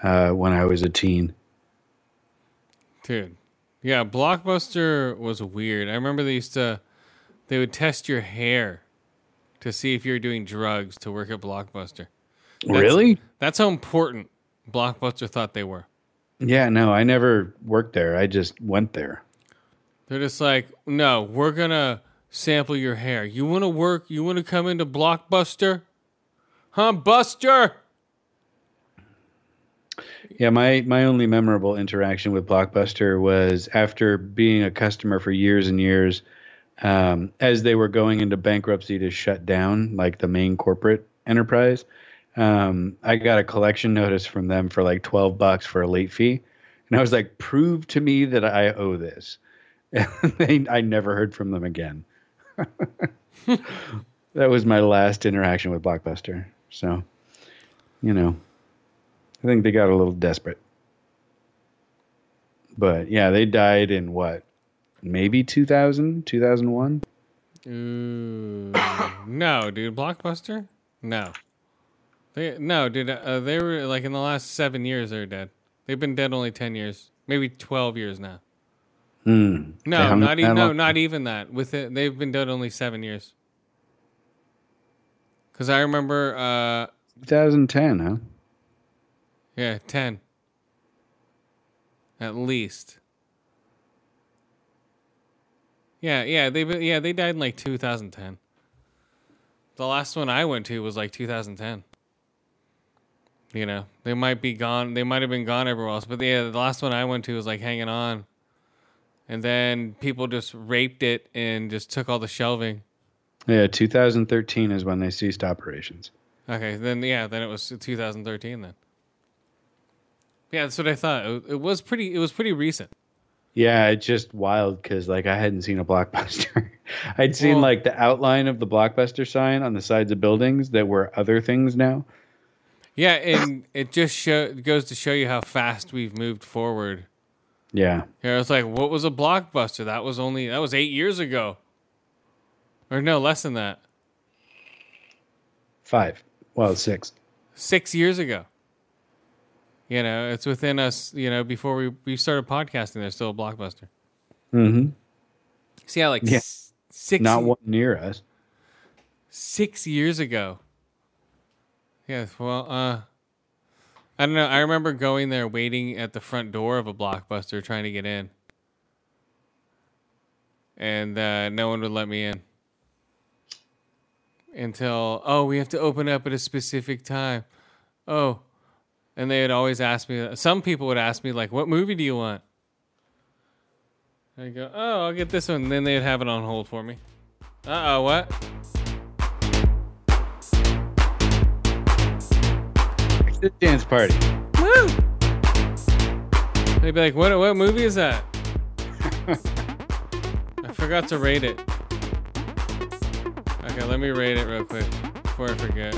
uh, when I was a teen. Dude. Yeah, Blockbuster was weird. I remember they used to they would test your hair to see if you're doing drugs to work at Blockbuster. That's- really? That's how important Blockbuster thought they were. Yeah, no, I never worked there. I just went there. They're just like, no, we're gonna sample your hair. You want to work? You want to come into Blockbuster? Huh, Buster? Yeah, my my only memorable interaction with Blockbuster was after being a customer for years and years, um, as they were going into bankruptcy to shut down like the main corporate enterprise. Um, I got a collection notice from them for like twelve bucks for a late fee, and I was like, "Prove to me that I owe this." And they, I never heard from them again. that was my last interaction with Blockbuster. So, you know. I think they got a little desperate. But yeah, they died in what? Maybe 2000, 2001? Ooh, no, dude. Blockbuster? No. They no, dude. Uh, they were like in the last seven years. They're dead. They've been dead only ten years, maybe twelve years now. Hmm. No, not even. No, not even that. With it, they've been dead only seven years. Because I remember, uh, 2010, huh? Yeah, ten. At least. Yeah, yeah, they yeah they died in like 2010. The last one I went to was like 2010. You know, they might be gone. They might have been gone everywhere else, but yeah, the last one I went to was like hanging on. And then people just raped it and just took all the shelving. Yeah, 2013 is when they ceased operations. Okay, then yeah, then it was 2013 then. Yeah, that's what I thought. It, was pretty. It was pretty recent. Yeah, it's just wild because like I hadn't seen a blockbuster. I'd seen Well- like the outline of the blockbuster sign on the sides of buildings that were other things now. Yeah, and it just show it goes to show you how fast we've moved forward. Yeah. Yeah, it's like what was a blockbuster? That was only that was eight years ago, or no, less than that, Five. Well, six. six years ago. You know, it's within us. You know, before we we started podcasting, there's still a blockbuster. Mm-hmm. See how like Yeah. s- six Not one near us. six years ago. Yes. well, uh, I don't know. I remember going there, waiting at the front door of a blockbuster, trying to get in, and uh, no one would let me in until oh, we have to open up at a specific time. Oh, and they would always ask me. Some people would ask me like, "What movie do you want?" I go, "Oh, I'll get this one." And then they'd have it on hold for me. Uh oh, what? It's the dance party. Woo! They'd be like, "What? What movie is that?" I forgot to rate it. Okay, let me rate it real quick before I forget.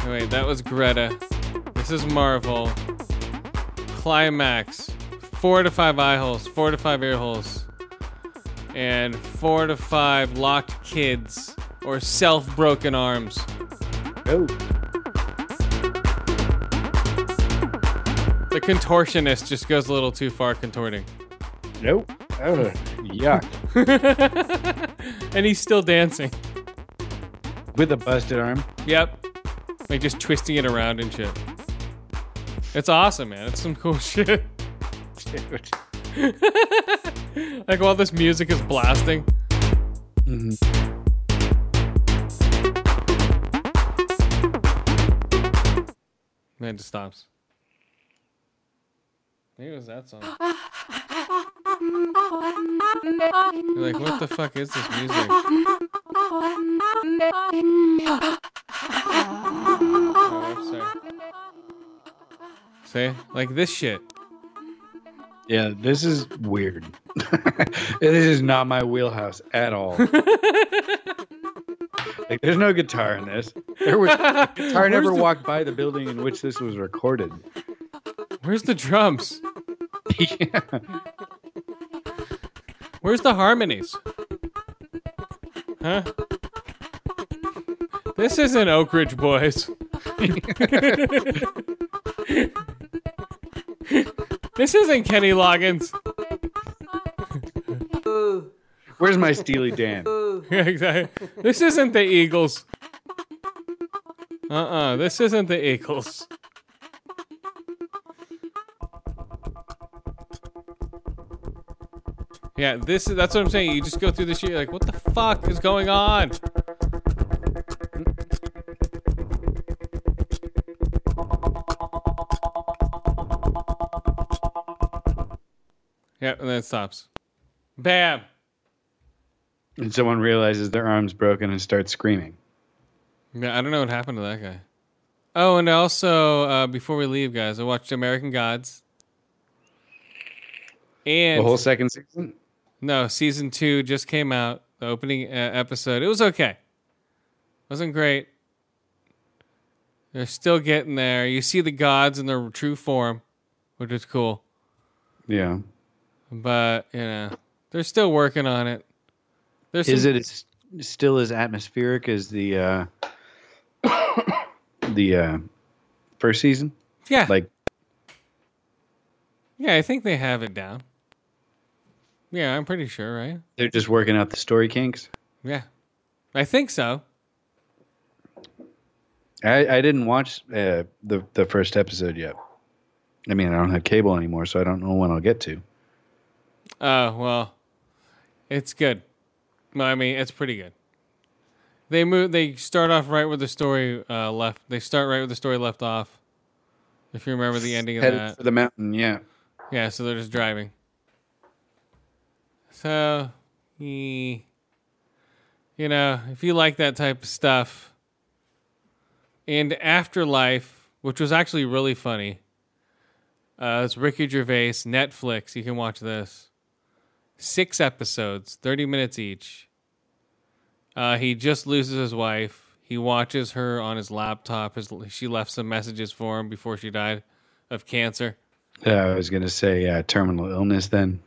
Oh, wait, that was Greta. This is Marvel. Climax. Four to five eye holes. Four to five ear holes. And four to five locked kids or self broken arms. Oh. The contortionist just goes a little too far contorting. Nope. Oh, yuck. and he's still dancing. With a busted arm. Yep. Like just twisting it around and shit. It's awesome, man. It's some cool shit. Dude. Like while this music is blasting. Mhm. Then it just stops. Maybe it was that song. You're like, what the fuck is this music? Oh, sorry. Like this shit. Yeah, this is weird. this is not my wheelhouse at all. like, there's no guitar in this. There was guitar never the- walked by the building in which this was recorded. Where's the drums? yeah. Where's the harmonies? Huh? This isn't Oak Ridge Boys. This isn't Kenny Loggins. Where's my Steely Dan? Yeah, exactly. This isn't the Eagles. Uh-uh. This isn't the Eagles. Yeah, this is that's what I'm saying. You just go through this shit, you're like, what the fuck is going on? Yeah, and then it stops. Bam. And someone realizes their arm's broken and starts screaming. Yeah, I don't know what happened to that guy. Oh, and also uh, before we leave, guys, I watched American Gods. And The whole second season? no, season two just came out. The opening uh, episode. It was okay. Wasn't great. They're still getting there. You see the gods in their true form, which is cool. Yeah. But you know, they're still working on it. There's Is some- it as, still as atmospheric as the uh, the uh, first season? Yeah, Like, yeah. I think they have it down. Yeah, I'm pretty sure, right? they're just working out the story kinks? Yeah, I think so. I, I didn't watch uh, the the first episode yet. I mean, I don't have cable anymore, so I don't know when I'll get to. Oh well, it's good. I mean it's pretty good. They move. They start off right where the story uh, left. They start right where the story left off. If you remember the ending of Headed that, for the mountain, yeah. yeah. So they're just driving. So, he, you know, if you like that type of stuff, and Afterlife, which was actually really funny. Uh, it's Ricky Gervais, Netflix. You can watch this. Six episodes, 30 minutes each. Uh, he just loses his wife. He watches her on his laptop. His, she left some messages for him before she died of cancer. Uh, I was gonna say uh, terminal illness. Then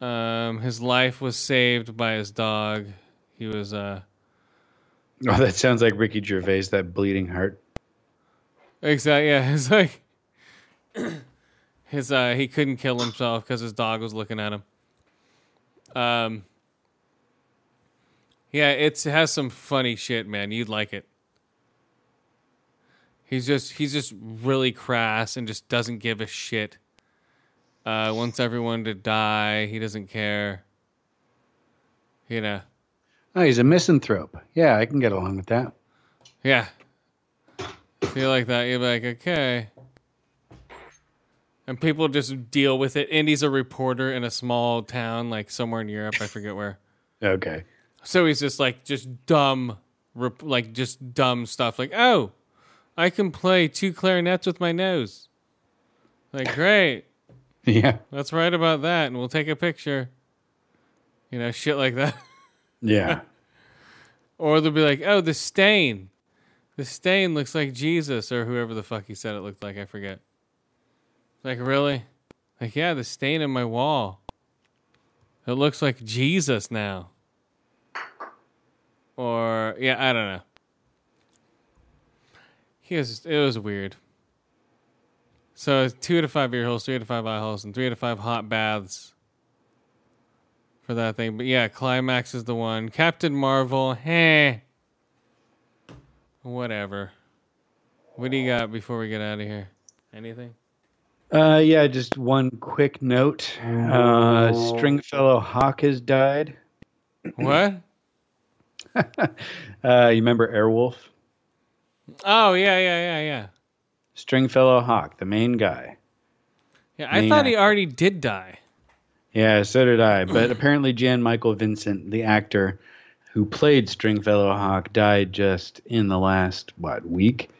Um, his life was saved by his dog. He was uh, oh, that sounds like Ricky Gervais, that bleeding heart. Exactly. Yeah, it's like his uh he couldn't kill himself because his dog was looking at him. Um. Yeah, it's, it has some funny shit, man. You'd like it. He's just he's just really crass and just doesn't give a shit. Uh, wants everyone to die. He doesn't care. You know. Oh, he's a misanthrope. Yeah, I can get along with that. Yeah. You like that, you're like, okay. And people just deal with it. And he's a reporter in a small town, like somewhere in Europe. I forget where. Okay. So he's just like, just dumb, rep- like just dumb stuff. Like, oh, I can play two clarinets with my nose. Like, great. Yeah. Let's write about that and we'll take a picture. You know, shit like that. Yeah. Or they'll be like, oh, the stain. The stain looks like Jesus or whoever the fuck he said it looked like. I forget. Like, really? Like, yeah, the stain in my wall. It looks like Jesus now. Or, yeah, I don't know. He was, it was weird. So, two to five ear holes, three to five eye holes, and three to five hot baths for that thing. But yeah, Climax is the one. Captain Marvel, hey. Whatever. What do you got before we get out of here? Anything? Uh, yeah, just one quick note. Uh, Stringfellow Hawke has died. What? Uh, you remember Airwolf? Oh yeah, yeah, yeah, yeah. Stringfellow Hawke, the main guy. Yeah, I Main thought he actor. already did die. Yeah, so did I. But apparently, Jan Michael Vincent, the actor who played Stringfellow Hawke, died just in the last, what, week?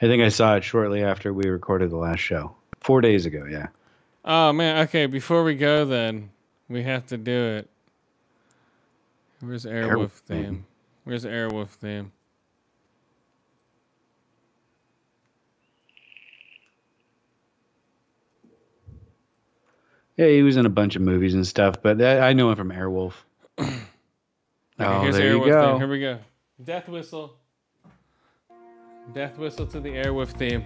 I think I saw it shortly after we recorded the last show. Four days ago, yeah. Oh man, okay. Before we go, then we have to do it. Where's Airwolf Airwolf theme? theme. Where's Airwolf theme? Yeah, he was in a bunch of movies and stuff, but I, I know him from Airwolf. Okay, oh, here's there Airwolf you theme. go. Here we go. Death whistle. Death whistle to the Airwolf theme.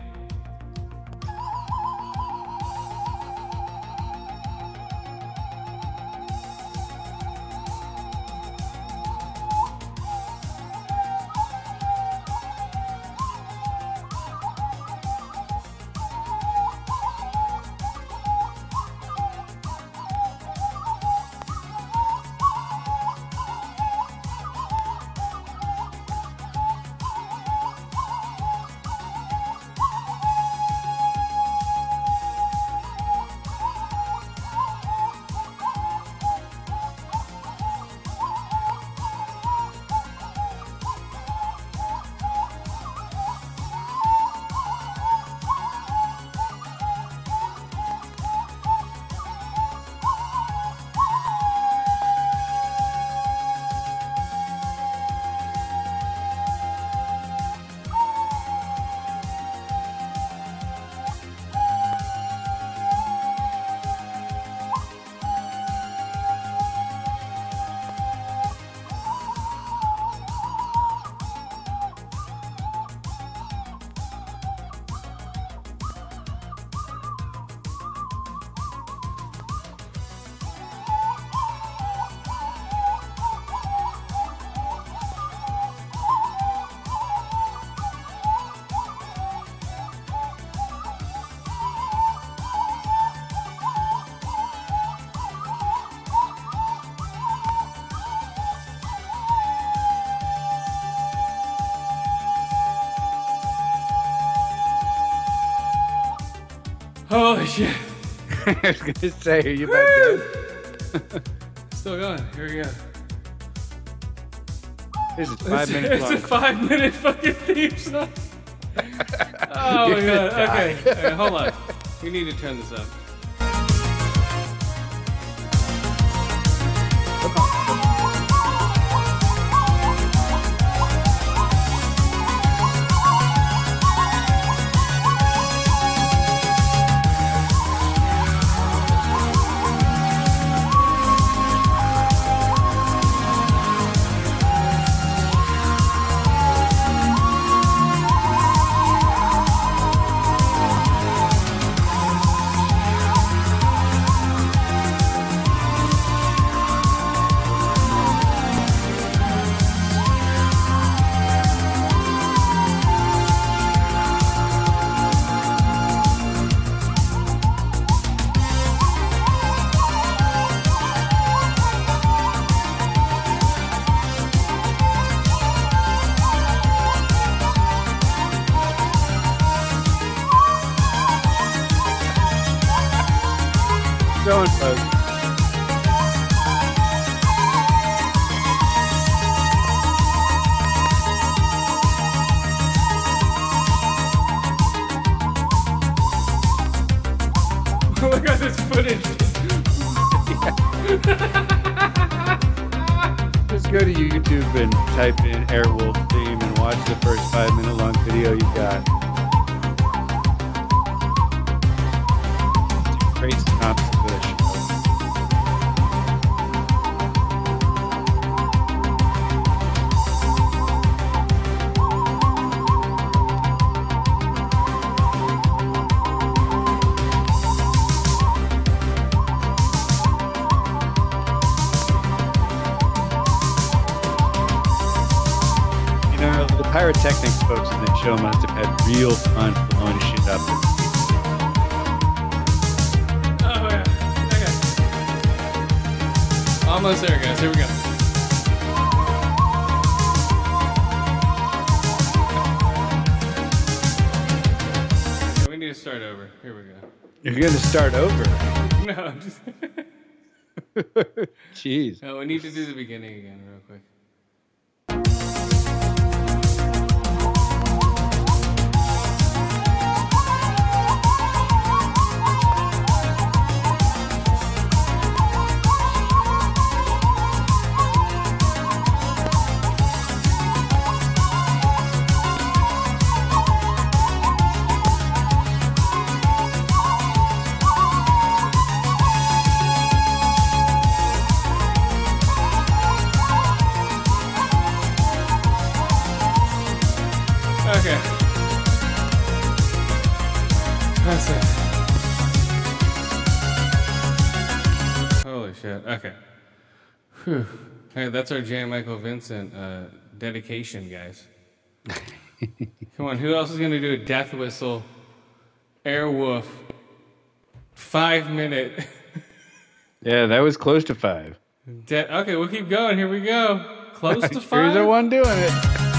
Holy shit. I was gonna say, are you about dead? Still going. Here we go. This is five it's, minutes it's long. a five minute fucking theme song. oh my god. Okay. okay, hold on. We need to turn this up. Jeez. no, we need to do the beginning again, real quick. That's our Jan Michael Vincent uh, dedication, guys. Come on, who else is going to do a death whistle, airwolf, five minute? Yeah, that was close to five. De- okay, we'll keep going. Here we go. Close to five. Here's the one doing it.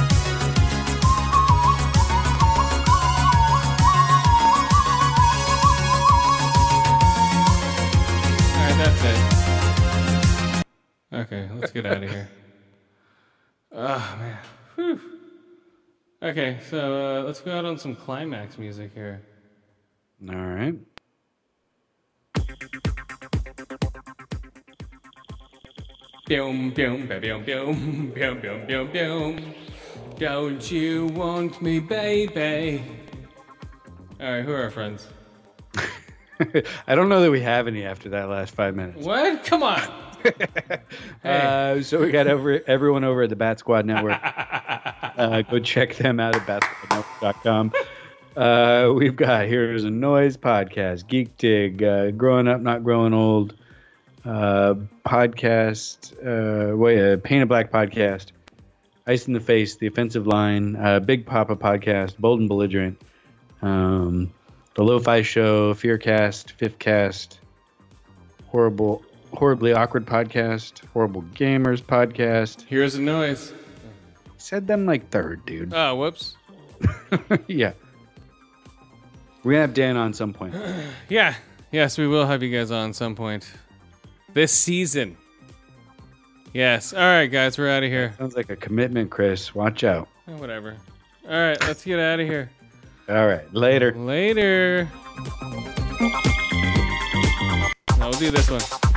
Okay, let's get out of here. Oh man. Whew. Okay, so uh, let's go out on some climax music here. All right. Boom, boom, boom, boom, boom, boom, boom, boom. Don't you want me, baby? All right, who are our friends? I don't know that we have any after that last five minutes. What? Come on. Uh, so we got over everyone over at the Bat Squad Network. uh, go check them out at batsquadnetwork.com. Uh, we've got Here's a Noise podcast, Geek Dig, uh, Growing Up, Not Growing Old uh, podcast, uh, wait, uh, Paint a Black podcast, Ice in the Face, The Offensive Line, uh, Big Papa podcast, Bold and Belligerent, um, The Lo-Fi Show, Fearcast, Fifth Cast, Horrible, Horribly Awkward podcast, Horrible Gamers podcast. Here's a noise. Said them like third, dude. Oh, whoops. yeah. We're gonna have Dan on some point. Yeah. Yes, we will have you guys on some point this season. Yes. All right, guys, we're out of here. Sounds like a commitment, Chris. Watch out. Oh, whatever. All right, let's get out of here. All right, later. Later. We'll do this one.